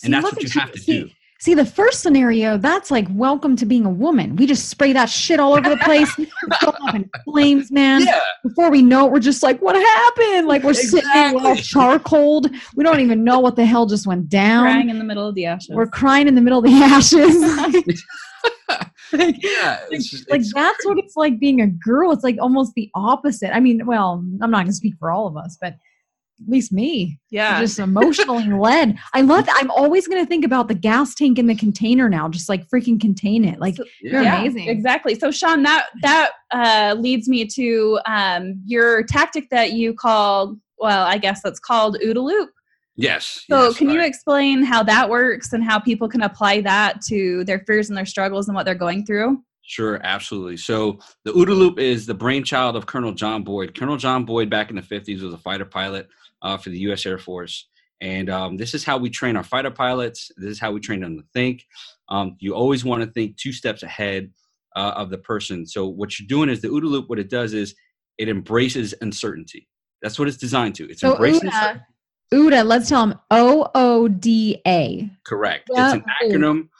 See, and that's what you have to see, do. See, the first scenario, that's like welcome to being a woman. We just spray that shit all over the place. up in flames, man. Yeah. Before we know it, we're just like, what happened? Like we're exactly. sitting all charcoal. We don't even know what the hell just went down. Crying in the middle of the ashes. We're crying in the middle of the ashes. like, yeah, it's, it's, like it's that's crazy. what it's like being a girl. It's like almost the opposite. I mean, well, I'm not going to speak for all of us, but at least me. Yeah. Just emotionally led. I love that. I'm always going to think about the gas tank in the container now, just like freaking contain it. Like, so, you're yeah, amazing. Exactly. So, Sean, that, that uh, leads me to um, your tactic that you called, well, I guess that's called OODA loop. Yes. So, yes, can you explain how that works and how people can apply that to their fears and their struggles and what they're going through? Sure, absolutely. So the OODA loop is the brainchild of Colonel John Boyd. Colonel John Boyd, back in the 50s, was a fighter pilot uh, for the U.S. Air Force. And um, this is how we train our fighter pilots. This is how we train them to think. Um, you always want to think two steps ahead uh, of the person. So what you're doing is the OODA loop. What it does is it embraces uncertainty. That's what it's designed to. It's so embracing. OODA, OODA, let's tell them O O D A. Correct. It's an acronym.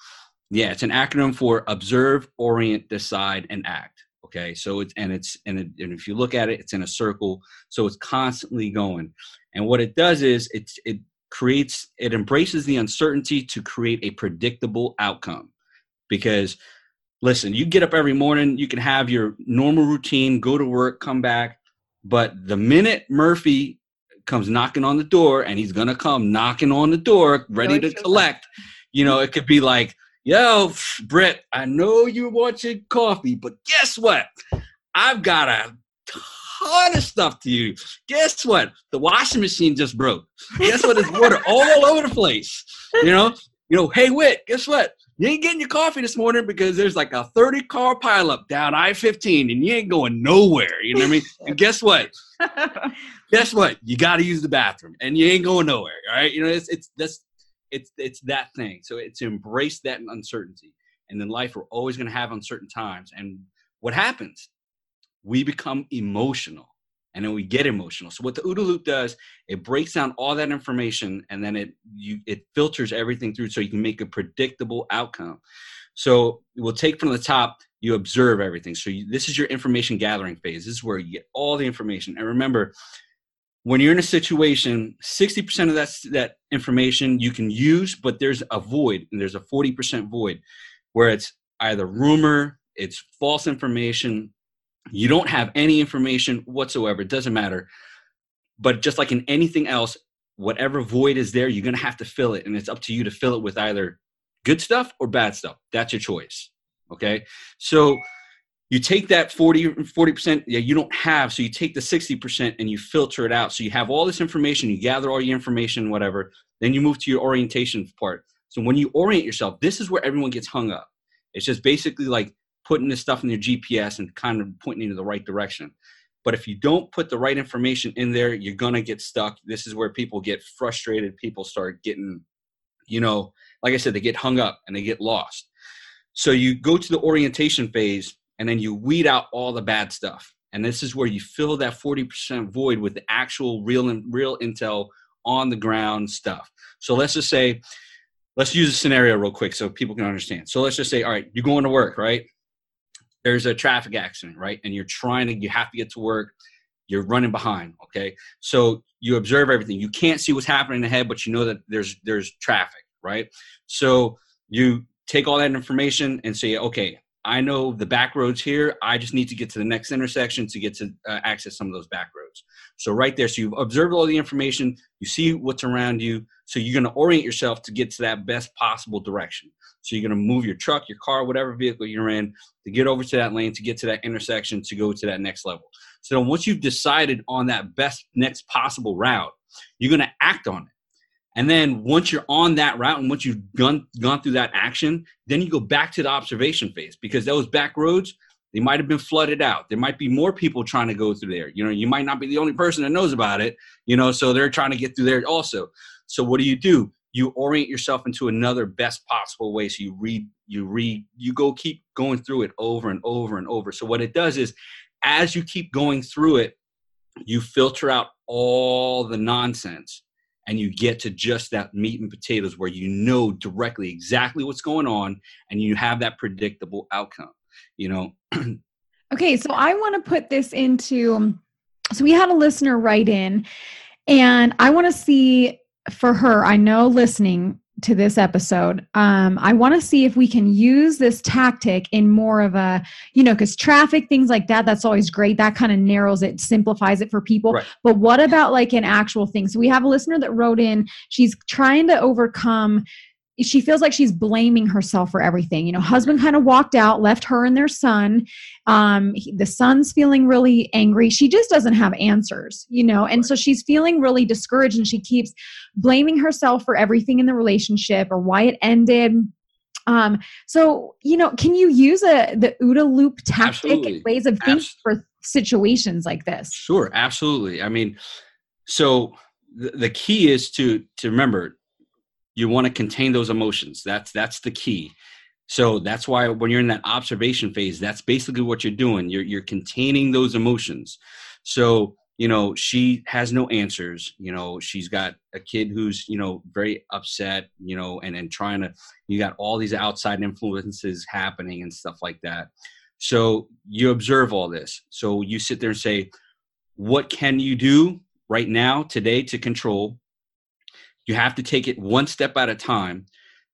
Yeah, it's an acronym for observe, orient, decide, and act. Okay, so it's and it's and, it, and if you look at it, it's in a circle, so it's constantly going. And what it does is it it creates it embraces the uncertainty to create a predictable outcome. Because listen, you get up every morning, you can have your normal routine, go to work, come back, but the minute Murphy comes knocking on the door, and he's gonna come knocking on the door, ready to collect, you know, it could be like Yo, Britt, I know you want your coffee, but guess what? I've got a ton of stuff to you. Guess what? The washing machine just broke. Guess what? There's water all over the place. You know, you know, hey Whit, guess what? You ain't getting your coffee this morning because there's like a 30 car pileup down I-15 and you ain't going nowhere. You know what I mean? And guess what? guess what? You got to use the bathroom and you ain't going nowhere. All right. You know, it's, it's, that's, it's it's that thing. So it's embrace that uncertainty. And in life, we're always going to have uncertain times. And what happens? We become emotional, and then we get emotional. So what the OODA loop does, it breaks down all that information, and then it you it filters everything through, so you can make a predictable outcome. So we'll take from the top. You observe everything. So you, this is your information gathering phase. This is where you get all the information. And remember, when you're in a situation 60% of that that information you can use but there's a void and there's a 40% void where it's either rumor it's false information you don't have any information whatsoever it doesn't matter. But just like in anything else whatever void is there you're going to have to fill it and it's up to you to fill it with either good stuff or bad stuff. That's your choice okay? So you take that 40 40% yeah you don't have so you take the 60% and you filter it out. So you have all this information you gather all your information whatever then you move to your orientation part. So when you orient yourself this is where everyone gets hung up. It's just basically like putting this stuff in your gps and kind of pointing you in the right direction. But if you don't put the right information in there you're going to get stuck. This is where people get frustrated. People start getting you know like i said they get hung up and they get lost. So you go to the orientation phase and then you weed out all the bad stuff. And this is where you fill that 40% void with the actual real real intel on the ground stuff. So let's just say, let's use a scenario real quick so people can understand. So let's just say, all right, you're going to work, right? There's a traffic accident, right? And you're trying to, you have to get to work. You're running behind, okay? So you observe everything. You can't see what's happening ahead, but you know that there's there's traffic, right? So you take all that information and say, okay, I know the back roads here. I just need to get to the next intersection to get to uh, access some of those back roads. So right there, so you've observed all the information, you see what's around you. So you're going to orient yourself to get to that best possible direction. So you're going to move your truck, your car, whatever vehicle you're in, to get over to that lane, to get to that intersection, to go to that next level. So once you've decided on that best next possible route, you're going to act on it. And then once you're on that route and once you've gone, gone through that action, then you go back to the observation phase because those back roads, they might have been flooded out. There might be more people trying to go through there. You know, you might not be the only person that knows about it, you know, so they're trying to get through there also. So what do you do? You orient yourself into another best possible way. So you read, you read, you go keep going through it over and over and over. So what it does is as you keep going through it, you filter out all the nonsense and you get to just that meat and potatoes where you know directly exactly what's going on and you have that predictable outcome you know? Okay so i want to put this into so we had a listener write in and i want to see for her i know listening to this episode. Um, I want to see if we can use this tactic in more of a, you know, because traffic, things like that, that's always great. That kind of narrows it, simplifies it for people. Right. But what about like an actual thing? So we have a listener that wrote in, she's trying to overcome she feels like she's blaming herself for everything. You know, husband kind of walked out, left her and their son. Um, he, the son's feeling really angry. She just doesn't have answers, you know, and so she's feeling really discouraged and she keeps blaming herself for everything in the relationship or why it ended. Um, so, you know, can you use a the OODA loop tactic absolutely. and ways of thinking for situations like this? Sure, absolutely. I mean, so the, the key is to to remember you want to contain those emotions. That's that's the key. So that's why when you're in that observation phase that's basically what you're doing. You're you're containing those emotions. So you know she has no answers. You know she's got a kid who's you know very upset you know and and trying to you got all these outside influences happening and stuff like that. So you observe all this. So you sit there and say what can you do right now today to control you have to take it one step at a time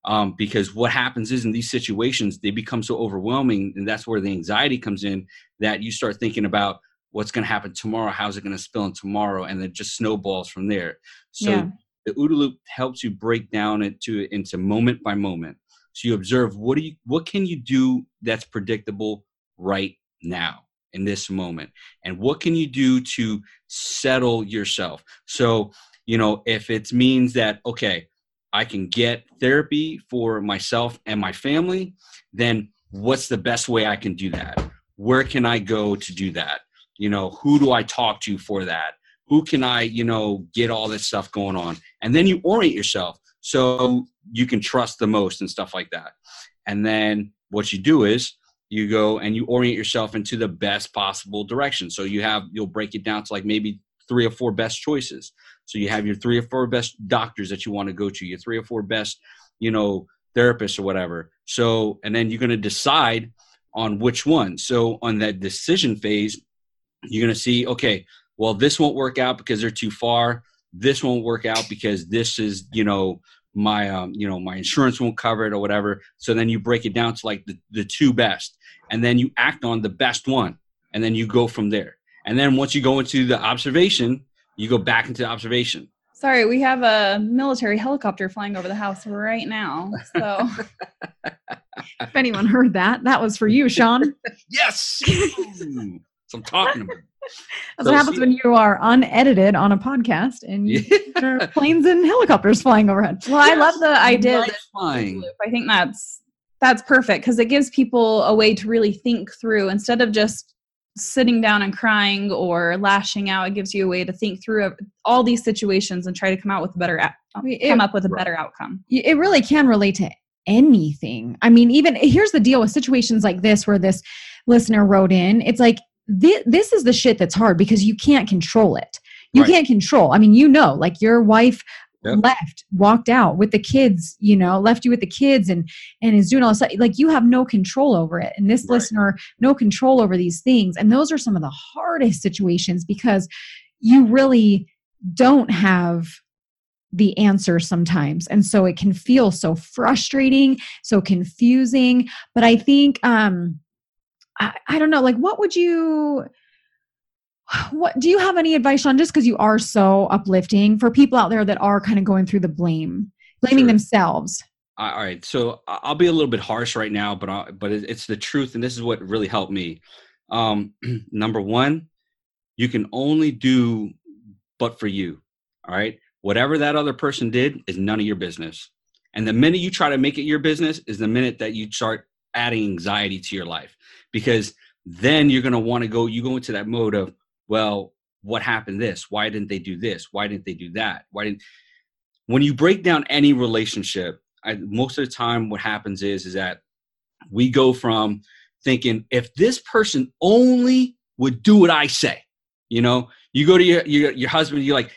um, because what happens is in these situations they become so overwhelming and that's where the anxiety comes in that you start thinking about what's going to happen tomorrow how's it going to spill in tomorrow and then just snowballs from there. So yeah. the OODA loop helps you break down it to into moment by moment. So you observe what do you what can you do that's predictable right now in this moment? And what can you do to settle yourself? So you know if it means that okay i can get therapy for myself and my family then what's the best way i can do that? Where can i go to do that? You know who do i talk to for that? Who can i you know get all this stuff going on? And then you orient yourself so you can trust the most and stuff like that. And then what you do is you go and you orient yourself into the best possible direction. So you have you'll break it down to like maybe three or four best choices. So you have your three or four best doctors that you want to go to, your three or four best, you know, therapists or whatever. So, and then you're going to decide on which one. So on that decision phase, you're going to see, okay, well, this won't work out because they're too far. This won't work out because this is, you know, my um, you know, my insurance won't cover it or whatever. So then you break it down to like the, the two best. And then you act on the best one. And then you go from there. And then once you go into the observation, you go back into observation. Sorry, we have a military helicopter flying over the house right now. So if anyone heard that, that was for you, Sean. yes. That's I'm talking about. That's so, what happens see, when you are unedited on a podcast and yeah. planes and helicopters flying overhead. Well, yes, I love the idea of flying. I think that's that's perfect because it gives people a way to really think through instead of just sitting down and crying or lashing out. It gives you a way to think through all these situations and try to come out with a better it, come up with a better outcome. it really can relate to anything. I mean even here's the deal with situations like this where this listener wrote in. It's like this, this is the shit that's hard because you can't control it. You right. can't control. I mean you know like your wife yep. left, walked out with the kids, you know, left you with the kids and and is doing all this like you have no control over it. And this right. listener, no control over these things. And those are some of the hardest situations because you really don't have the answer sometimes and so it can feel so frustrating so confusing but i think um I, I don't know like what would you what do you have any advice on just because you are so uplifting for people out there that are kind of going through the blame blaming sure. themselves? All right so i'll be a little bit harsh right now but I, but it's the truth and this is what really helped me. Um number one you can only do but for you all right? Whatever that other person did is none of your business. And the minute you try to make it your business is the minute that you start adding anxiety to your life because then you're going to want to go you go into that mode of well, what happened this? Why didn't they do this? Why didn't they do that? Why didn't when you break down any relationship, I, most of the time what happens is is that we go from thinking if this person only would do what I say, you know, you go to your your, your husband, you're like,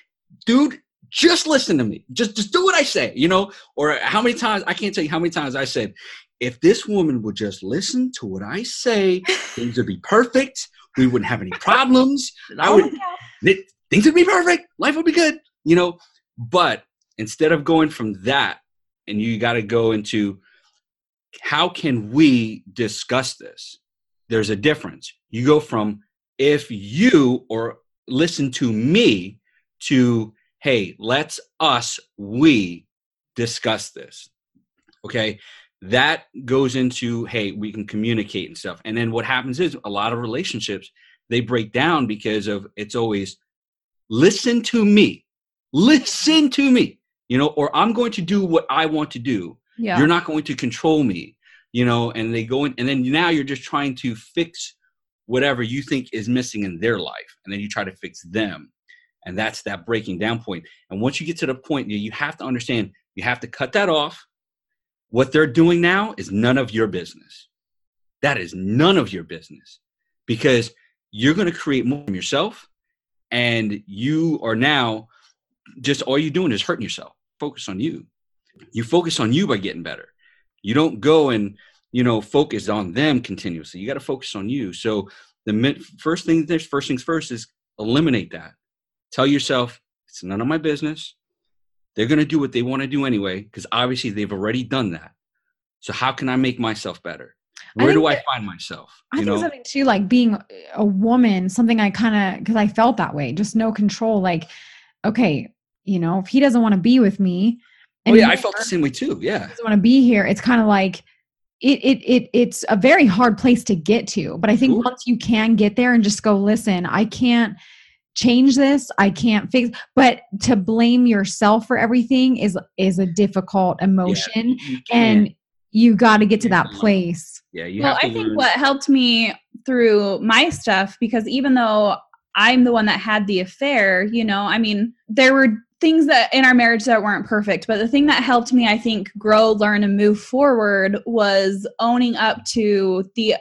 dude, just listen to me, just just do what I say, you know. Or how many times I can't tell you how many times I said, if this woman would just listen to what I say, things would be perfect. We wouldn't have any problems. I would, oh, it, things would be perfect. Life would be good, you know. But instead of going from that, and you got to go into how can we discuss this? There's a difference. You go from if you or listen to me to hey, let's us, we discuss this. Okay that goes into hey we can communicate and stuff. And then what happens is a lot of relationships they break down because of it's always listen to me. Listen to me. You know or i'm going to do what i want to do. Yeah. you're not going to control me. You know and they go in and then now you're just trying to fix whatever you think is missing in their life and then you try to fix them. And that's that breaking down point. And once you get to the point you have to understand you have to cut that off what they're doing now is none of your business. That is none of your business because you're going to create more from yourself and you are now just all you're doing is hurting yourself. Focus on you. You focus on you by getting better. You don't go and, you know, focus on them continuously. You got to focus on you. So the first thing, first things first is eliminate that. Tell yourself it's none of my business. They're going to do what they want to do anyway, because obviously they've already done that. So how can I make myself better? Where I do I find myself? I think know? something too, like being a woman, something I kind of, because I felt that way, just no control. Like, okay, you know, if he doesn't want to be with me, and oh yeah, I felt the same way too. Yeah, doesn't want to be here. It's kind of like it, it it it's a very hard place to get to. But I think Ooh. once you can get there and just go, listen, I can't change this i can't fix but to blame yourself for everything is is a difficult emotion yeah, and you got to get to that place yeah you well i learn. think what helped me through my stuff because even though i'm the one that had the affair you know i mean there were things that in our marriage that weren't perfect but the thing that helped me i think grow learn and move forward was owning up to the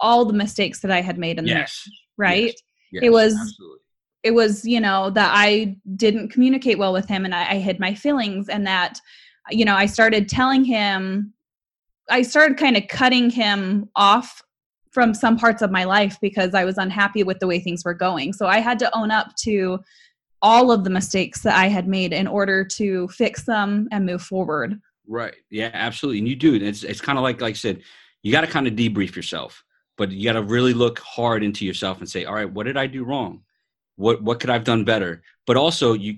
all the mistakes that i had made in yes. the marriage right yes. Yes, it was absolutely it was you know that i didn't communicate well with him and I, I, hid my feelings and that you know i started telling him i started kind of cutting him off from some parts of my life because I was unhappy with the way things were going. So I had to own up to all of the mistakes that I had made in order to fix them and move forward. Right. Yeah, absolutely. And you do. It's it's kind of like like I said, you got to kind of debrief yourself, but you got to really look hard into yourself and say, all right, what did I do wrong? What what could I've done better? But also you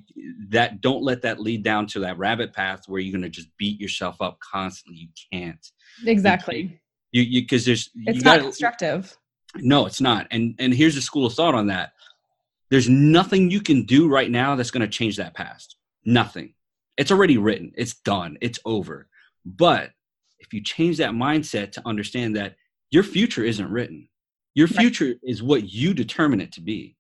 that don't let that lead down to that rabbit path where you're going to just beat yourself up constantly. You can't. Exactly. You you because there's it's not gotta, constructive. No, it's not. And and here's a school of thought on that. There's nothing you can do right now that's going to change that past. Nothing. It's already written. It's done. It's over. But if you change that mindset to understand that your future isn't written, your future right. is what you determine it to be.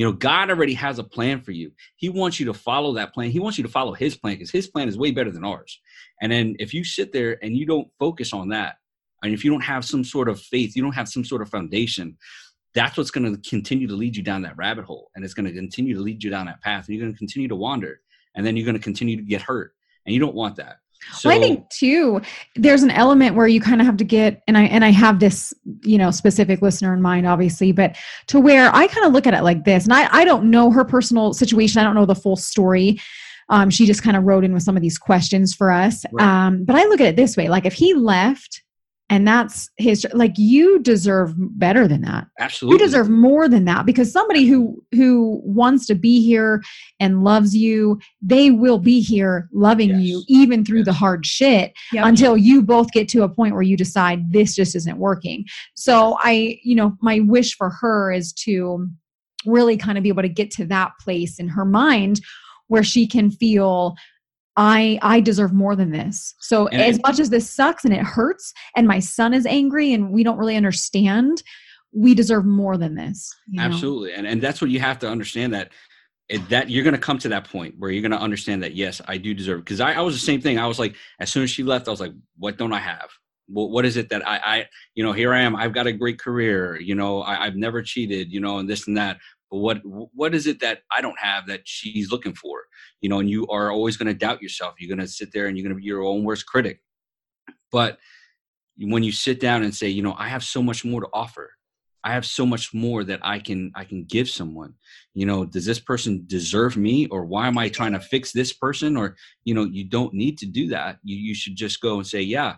You know, God already has a plan for you. He wants you to follow that plan. He wants you to follow His plan because His plan is way better than ours. And then if you sit there and you don't focus on that, and if you don't have some sort of faith, you don't have some sort of foundation, that's what's going to continue to lead you down that rabbit hole. And it's going to continue to lead you down that path. And you're going to continue to wander. And then you're going to continue to get hurt. And you don't want that. So, well, I think too, there's an element where you kind of have to get, and I and I have this, you know, specific listener in mind, obviously, but to where I kind of look at it like this, and I I don't know her personal situation, I don't know the full story. Um, she just kind of wrote in with some of these questions for us. Right. Um, but I look at it this way: like if he left and that's his like you deserve better than that absolutely you deserve more than that because somebody who who wants to be here and loves you they will be here loving yes. you even through yes. the hard shit yep. until you both get to a point where you decide this just isn't working so i you know my wish for her is to really kind of be able to get to that place in her mind where she can feel I I deserve more than this. So and as it, much as this sucks and it hurts and my son is angry and we don't really understand, we deserve more than this. Absolutely. Know? And and that's what you have to understand that it, that you're going to come to that point where you're going to understand that yes, I do deserve because I, I was the same thing. I was like as soon as she left I was like what don't I have? What, what is it that I, I, you know, here I am. I've got a great career. You know, I, I've never cheated. You know, and this and that but what what is it that I don't have that she's looking for? You know, and you are always going to doubt yourself. You're going to sit there and you're going to be your own worst critic. But when you sit down and say, you know, I have so much more to offer. I have so much more that I can I can give someone. You know, does this person deserve me or why am I trying to fix this person or you know, you don't need to do that. You you should just go and say, yeah,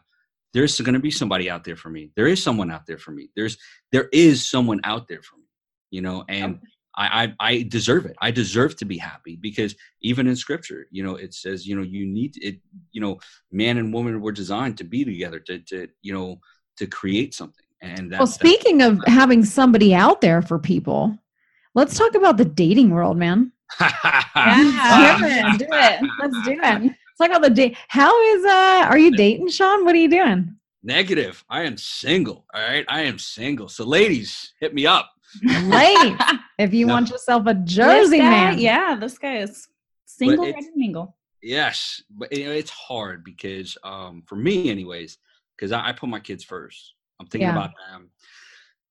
there's going to be somebody out there for me. There is someone out there for me. There's there is someone out there for me. You know, and I, I, I deserve it. I deserve to be happy because even in scripture, you know, it says, you know, you need it, you know, man and woman were designed to be together to, to, you know, to create something. And that, well, speaking of having somebody out there for people, let's talk about the dating world, man. yeah, do it. Let's do it. Let's talk about the date. How is uh are you dating, Sean? What are you doing? Negative. I am single. All right. I am single. So ladies, hit me up. Late. if you no. want yourself a Jersey guy, man. Yeah, this guy is single, ready to mingle. Yes, but you know, it's hard because um, for me, anyways, because I, I, put my kids first. I'm thinking yeah. about them.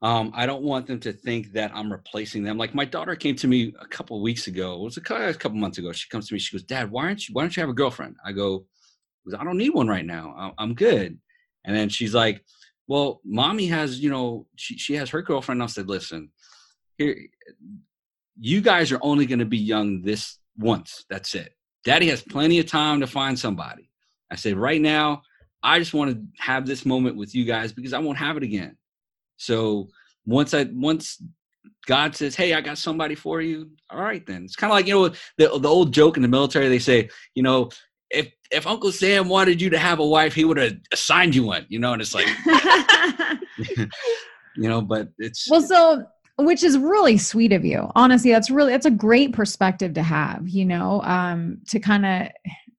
Um, I don't want them to think that I'm replacing them. Like my daughter came to me a couple of weeks ago. It was a couple months ago. She comes to me. She goes, "Dad, why aren't you? Why don't you have a girlfriend?" I go, "I don't need one right now. I'm good." And then she's like, well, mommy has, you know, she, she has her girlfriend. I said, listen, here, you guys are only going to be young this once. That's it. Daddy has plenty of time to find somebody. I said, right now, I just want to have this moment with you guys because I won't have it again. So once I, once God says, "Hey, I got somebody for you." All right, then it's kind of like you know the the old joke in the military. They say, you know, if if Uncle Sam wanted you to have a wife, he would have assigned you one, you know, and it's like you know, but it's Well, so which is really sweet of you. Honestly, that's really that's a great perspective to have, you know, um to kind of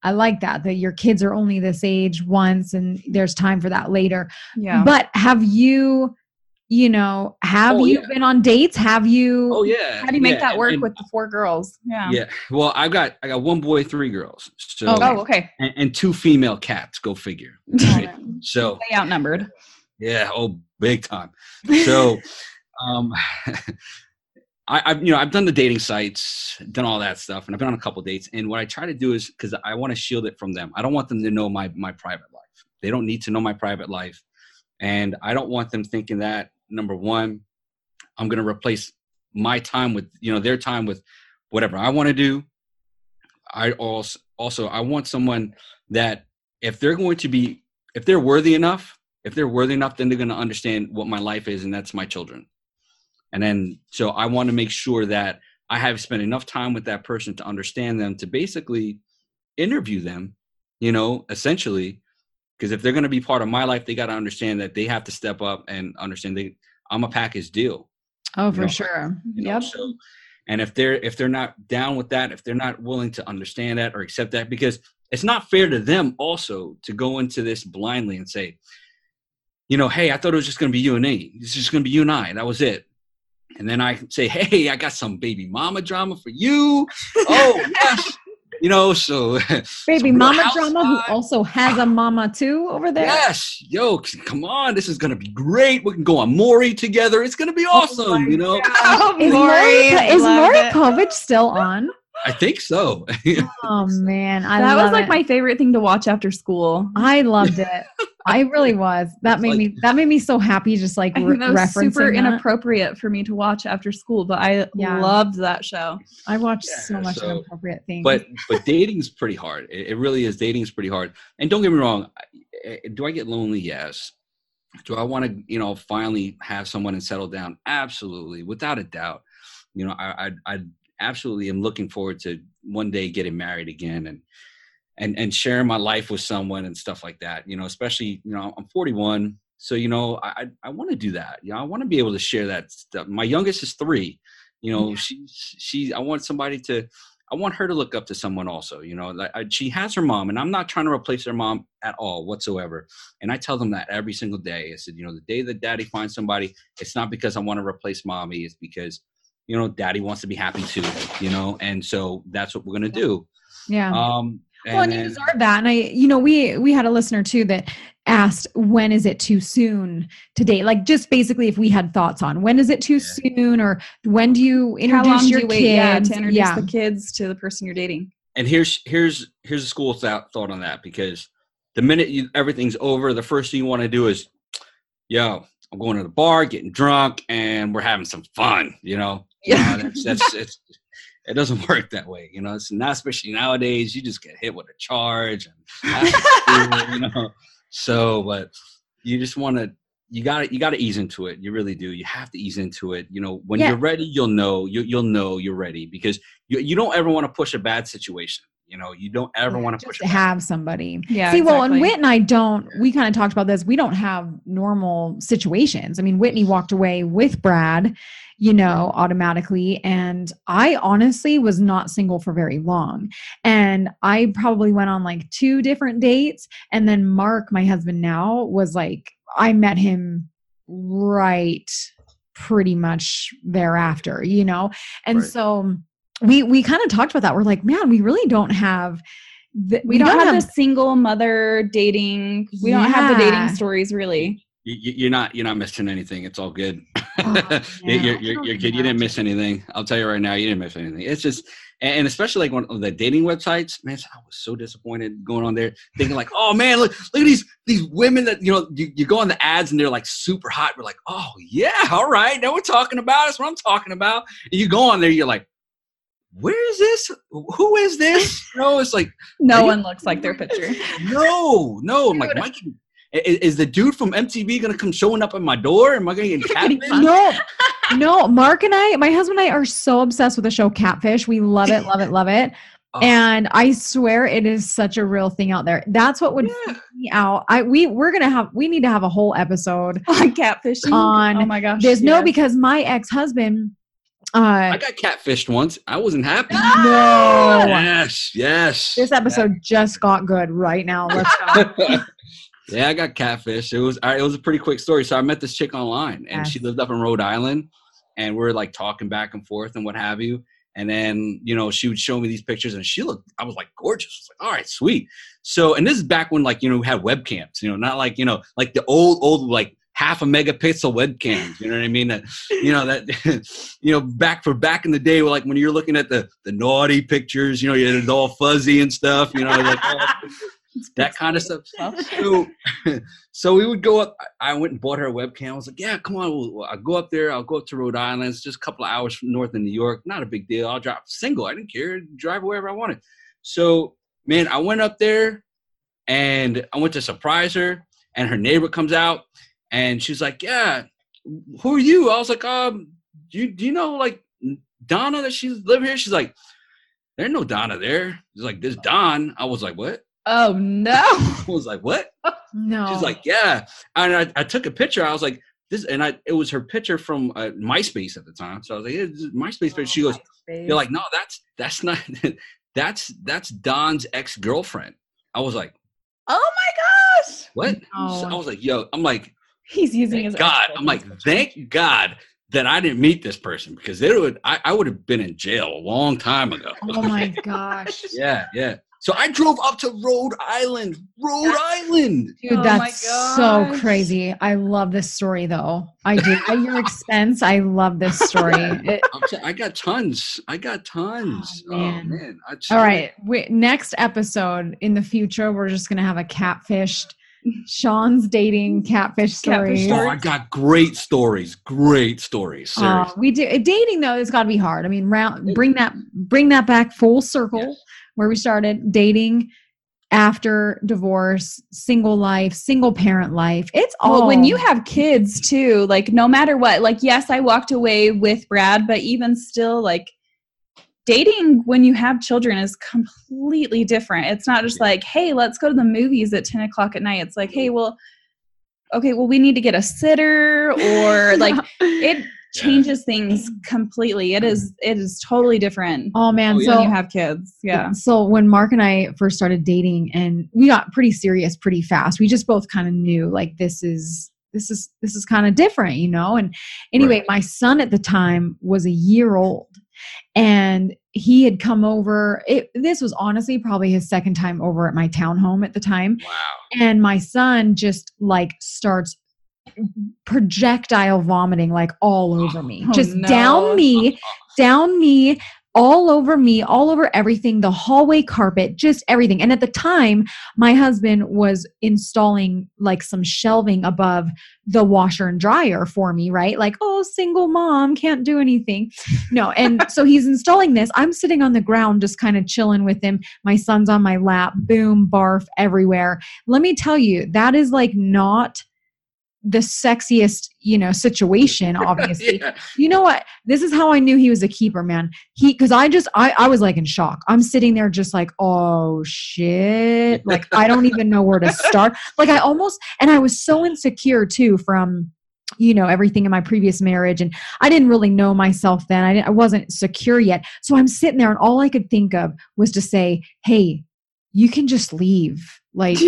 I like that that your kids are only this age once and there's time for that later. Yeah. But have you you know, have oh, you yeah. been on dates? Have you? Oh yeah. How do you make yeah. that work and, with the four girls? Yeah. Yeah. Well, I've got I got one boy, three girls. So, oh, oh okay. And, and, two female cats. Go figure. Right? so they outnumbered. Yeah. Oh, big time. So, um, I, have you know I've done the dating sites, done all that stuff, and I've been on a couple dates. And what I try to do is because I want to shield it from them. I don't want them to know my my private life. They don't need to know my private life, and I don't want them thinking that number one, I'm going to replace my time with you know their time with whatever I want to do. I also also I want someone that if they're going to be if they're worthy enough, if they're worthy enough, then they're going to understand what my life is, and that's my children. And then so I want to make sure that I have spent enough time with that person to understand them to basically interview them, you know, essentially. Because if they're going to be part of my life, they got to understand that they have to step up and understand they I'm a package deal. Oh, for know, sure. you know, Yep. So, and if they're if they're not down with that, if they're not willing to understand that or accept that, because it's not fair to them also to go into this blindly and say, you know, hey, I thought it was just going to be you and me. It's just going to be you and I. That was it. And then I say, hey, I got some baby mama drama for you. Oh yes, you know. So Baby some Real mama drama who also has a mama too over there. Yes, yo, come on, this is gonna be great. We can go on Maury together. It's gonna be oh awesome, you know. Oh, Is Maury, Maury, is love Maury. Povich still on? I think so. Oh man, I that love was like it. my favorite thing to watch after school. I loved it. I really was. That It's made like- me. That made me so happy. Just like I re- that was super that. inappropriate for me to watch after school, but I Yeah. loved that show. I watched Yeah, so much so- inappropriate things. but but dating's pretty hard. It, it really is. Dating's pretty hard. And don't get me wrong. I- I- Do I get lonely? Yes. Do I want to, you know, finally have someone and settle down? Absolutely, without a doubt. You know, I, I, I absolutely am looking forward to one day getting married again and and and sharing my life with someone and stuff like that. You know, especially you know, I'm 41, so you know, I I, want to do that. You know, I want to be able to share that stuff. My youngest is three. You know, Yeah. she she I want somebody to I want her to look up to someone also. You know, like I, she has her mom, and I'm not trying to replace her mom at all whatsoever. And I tell them that every single day. I said, you know, the day that daddy finds somebody, it's not because I want to replace mommy. It's because, you know, daddy wants to be happy too. You know, and so that's what we're gonna do. yeah. Um, and well, and you deserve that. And I, you know, we we had a listener too that asked when is it too soon to date? Like just basically if we had thoughts on when is it too soon or when do you How long introduce do your you kids? wait yeah, to introduce yeah. the kids to the person you're dating? and here's here's here's a school thought thought on that because the minute you, everything's over, the first thing you want to do is, yo, I'm going to the bar, getting drunk, and we're having some fun. You know, Yeah. Uh, that's that's it's, it doesn't work that way. You know, it's not especially nowadays. You just get hit with a charge, and you know. So, but you just want to. You got to you got to ease into it. You really do. You have to ease into it. You know, when Yeah. you're ready, you'll know. You, you'll know you're ready because you, you don't ever want to push a bad situation. You know, you don't ever want to push to a bad have somebody. Yeah. See, well, and exactly. Whit and I don't. We kind of talked about this. We don't have normal situations. I mean, Whitney walked away with Brad, you know, automatically, and I honestly was not single for very long. And I probably went on like two different dates, and then Mark, my husband now, was like, I met him right pretty much thereafter, you know, and Right. so we we kind of talked about that. We're like, man, we really don't have. The, we, don't, have, the single mother dating. We don't have the dating stories really. You, you- you're not you're not missing anything. It's all good. Oh, You- man. you're, you're, you're good. You didn't miss anything. I'll tell you right now, you didn't miss anything. It's just, and and especially like one of the dating websites, man, I was so disappointed going on there, thinking like, oh man, look, look at these these women that you know, you, you go on the ads and they're like super hot. We're like, oh yeah, all right, now we're talking about. That's what I'm talking about. And you go on there, you're like, where is this? Who is this? You know, it's like, No Are you- one looks like their picture. no, no. I'm like, Mike, is, is the dude from MTV gonna come showing up at my door? Am I gonna get catfished? no, no. Mark and I, my husband and I, are so obsessed with the show Catfish. We love it, love it, love it. Oh. And I swear it is such a real thing out there. That's what would Yeah. freak me out. I we we're gonna have we need to have a whole episode. On catfishing. On oh my gosh. There's no because my ex husband. I Uh, got catfished once. I wasn't happy. no. Yes, yes. This episode just got good right now. Let's go. yeah, I got catfished. It was it was a pretty quick story. So I met this chick online, and she lived up in Rhode Island, and we're like talking back and forth and what have you. And then you know she would show me these pictures, and she looked. I was like gorgeous. I was like, all right, sweet. So and this is back when like you know we had webcams. You know, not like you know like the old old like half a megapixel webcams. You know what I mean? That you know that you know back for back in the day, like when you're looking at the the naughty pictures, you know, it's all fuzzy and stuff. You know, like, that kind of stuff. So, so we would go up. I I went and bought her a webcam. I was like, "Yeah, come on, we'll, I'll go up there. I'll go up to Rhode Island. It's just a couple of hours from north of New York. Not a big deal. I'll drive single. I didn't care. Drive wherever I wanted." So, man, I went up there, and I went to surprise her. And her neighbor comes out, and she's like, "Yeah, who are you?" I was like, "Um, do you do you know like Donna that she's live here?" She's like, "There's no Donna there." She's like, "This Don." I was like, "What?" Oh no. I was like, "What?" No. She's like, "Yeah," and I, I took a picture. I was like, "This," and I it was her picture from uh, MySpace at the time. So I was like, yeah, this is "MySpace picture." She goes, "You're like, no, that's that's not that's that's Don's ex girlfriend." I was like, Oh my gosh. "What?" No. I was like, "Yo," I'm like, He's using his God!" I'm like, "Thank God." That I didn't meet this person because they would I, I would have been in jail a long time ago. oh my gosh. Yeah, yeah. So I drove up to Rhode Island, Rhode Island. Dude, Oh that's so crazy. I love this story though. I do. At your expense, I love this story. It- I'm t- I got tons. I got tons. Oh, Oh man. man. I just- all right. We, next episode in the future, we're just gonna have a catfished. Sean's dating catfish Catfish stories. Oh, I got great stories. Great stories. Uh, we do dating though. It's got to be hard. I mean, round bring that bring that back full circle Yes. where we started dating after divorce, single life, single parent life. It's all Well, when you have kids too, like no matter what, like yes, I walked away with Brad, but even still, like dating when you have children is completely different. It's not just like, hey, let's go to the movies at 10 o'clock at night. It's like, hey, well, okay, well, we need to get a sitter or like it changes things completely. It is it is totally different oh man, Oh, so when you have kids. Yeah. So when Mark and I first started dating and we got pretty serious pretty fast. We just both kind of knew like this is this is this is kind of different, you know? And anyway, Right. my son at the time was a year old and he had come over. It, this was honestly probably his second time over at my townhome at the time Wow. and my son just like starts projectile vomiting like all over me Oh, just no. down me down me all over me all over everything the hallway carpet just everything. And at the time my husband was installing like some shelving above the washer and dryer for me right? Like oh single mom can't do anything. No and so he's installing this. I'm sitting on the ground just kind of chilling with him. My son's on my lap boom barf everywhere. Let me tell you that is like not the sexiest you know situation obviously. Yeah. you know what? This is how i knew he was a keeper man. He because i just I, I was like in shock. I'm sitting there just like oh shit. Like i don't even know where to start. Like i almost and i was so insecure too from you know everything in my previous marriage and i didn't really know myself then. I, didn't, I wasn't secure yet. So i'm sitting there and all i could think of was to say hey you can just leave. Like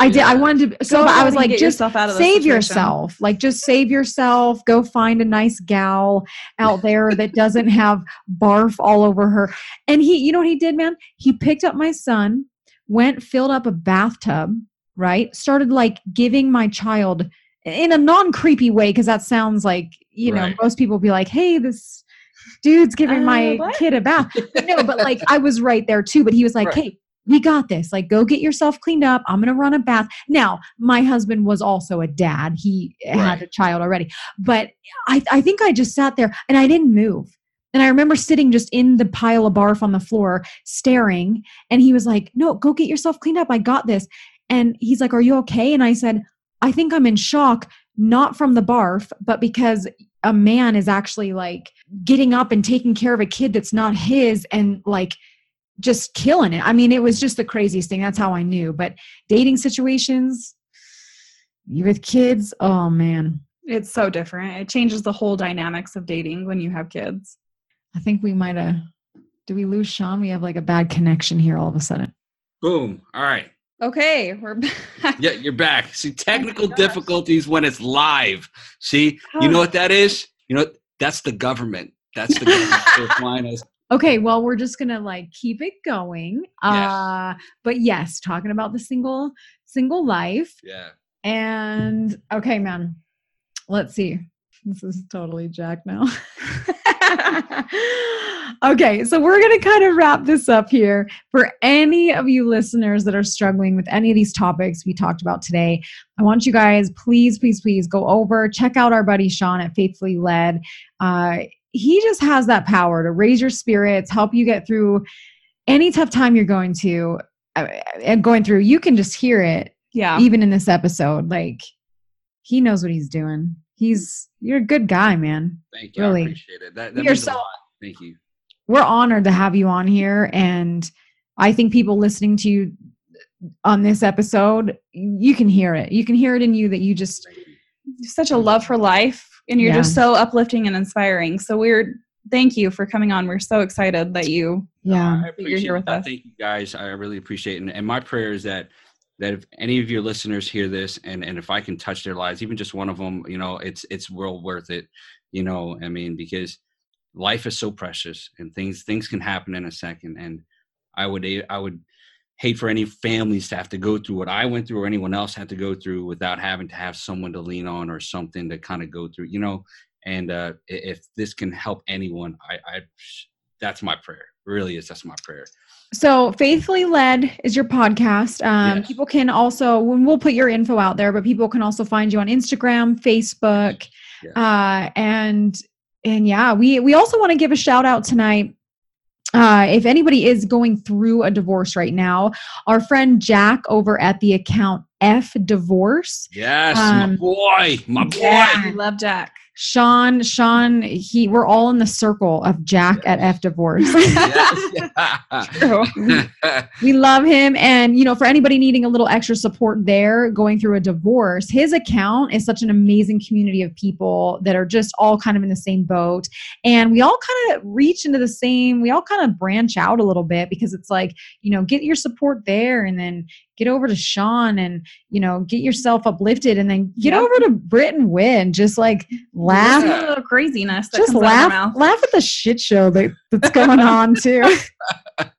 i did i wanted to so i was like just yourself out of save situation. yourself like just save yourself go find a nice gal out there that doesn't have barf all over her and he you know what he did man he picked up my son went filled up a bathtub right started like giving my child in a non creepy way because that sounds like you know Right. most people be like hey this dude's giving Uh, my what? kid a bath no but like i was right there too but he was like Right. hey we got this. Like, go get yourself cleaned up. I'm going to run a bath. Now, my husband was also a dad. He had a child already. But I, I think I just sat there and I didn't move. And I remember sitting just in the pile of barf on the floor, staring. And he was like, No, go get yourself cleaned up. I got this. And he's like, Are you okay? And I said, I think I'm in shock, not from the barf, but because a man is actually like getting up and taking care of a kid that's not his and like just killing it. I mean, it was just the craziest thing. That's how I knew. But dating situations with kids, oh man. It's so different. It changes the whole dynamics of dating when you have kids. I think we might have. Do we lose Sean? We have like a bad connection here all of a sudden. Boom. All right. Okay, we're back. Yeah, you're back. See, oh technical Oh difficulties when it's live. See, you know oh. what that is? You know, that's the government. That's the government flying us. Okay, well, we're just gonna like keep it going. Yes. Uh but yes, talking about the single single life. Yeah. And okay, man. Let's see. This is totally Jack now. okay, so we're going to kind of wrap this up here. For any of you listeners that are struggling with any of these topics we talked about today, I want you guys, please, please, please go over, check out our buddy Sean at Faithfully Led. Uh, he just has that power to raise your spirits, help you get through any tough time you're going to uh, and going through. You can just hear it, Yeah. even in this episode. Like he knows what he's doing. He's you're a good guy, man. Thank you. Really. I appreciate it. That, that You're means a so- lot. Thank you. we're honored to have you on here and i think people listening to you on this episode you can hear it you can hear it in you that you just such a love for life and you're Yeah. just so uplifting and inspiring. So we're thank you for coming on. We're so excited that you yeah I that you're here with that. us. Thank you guys. I really appreciate it. And, and my prayer is that that if any of your listeners hear this and, and if I can touch their lives, even just one of them, you know, it's it's well worth it. You know, I mean, because life is so precious and things things can happen in a second. And I would I would hate for any families to have to go through what I went through or anyone else had to go through without having to have someone to lean on or something to kind of go through, you know. And uh, if this can help anyone, I, I that's my prayer. Really is. That's my prayer. so faithfully led is your podcast um, Yes. people can also we'll put your info out there but people can also find you on instagram facebook Yeah. uh, and and yeah we we also want to give a shout out tonight uh, if anybody is going through a divorce right now, our friend Jack over at the account F Divorce, Yes, Um, my boy, my boy. yeah. We love Jack. Sean, Sean, he, we're all in the circle of Jack at F Divorce. Yes. we love him and you know for anybody needing a little extra support there going through a divorce his account is such an amazing community of people that are just all kind of in the same boat and we all kind of reach into the same we all kind of branch out a little bit because it's like you know get your support there and then get over to sean and you know get yourself uplifted and then get Yeah. over to Britt and Whit just like laugh to the little craziness that just comes out of laugh laugh at the shit show that, that's going on too.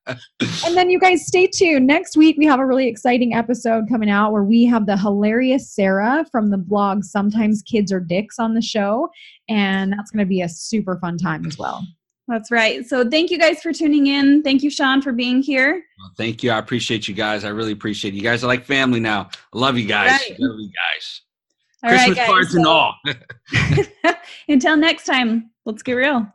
And then you guys stay tuned. Next week we have a really exciting episode coming out where we have the hilarious sarah from the blog sometimes kids are dicks on the show and that's going to be a super fun time as well That's right. So thank you guys for tuning in. Thank you, Sean, for being here. Well, Thank you. I appreciate you guys. I really appreciate you. You guys are like family now. I love you guys. Right. Love you guys. All right, Christmas guys. cards and all. Until next time, let's get real.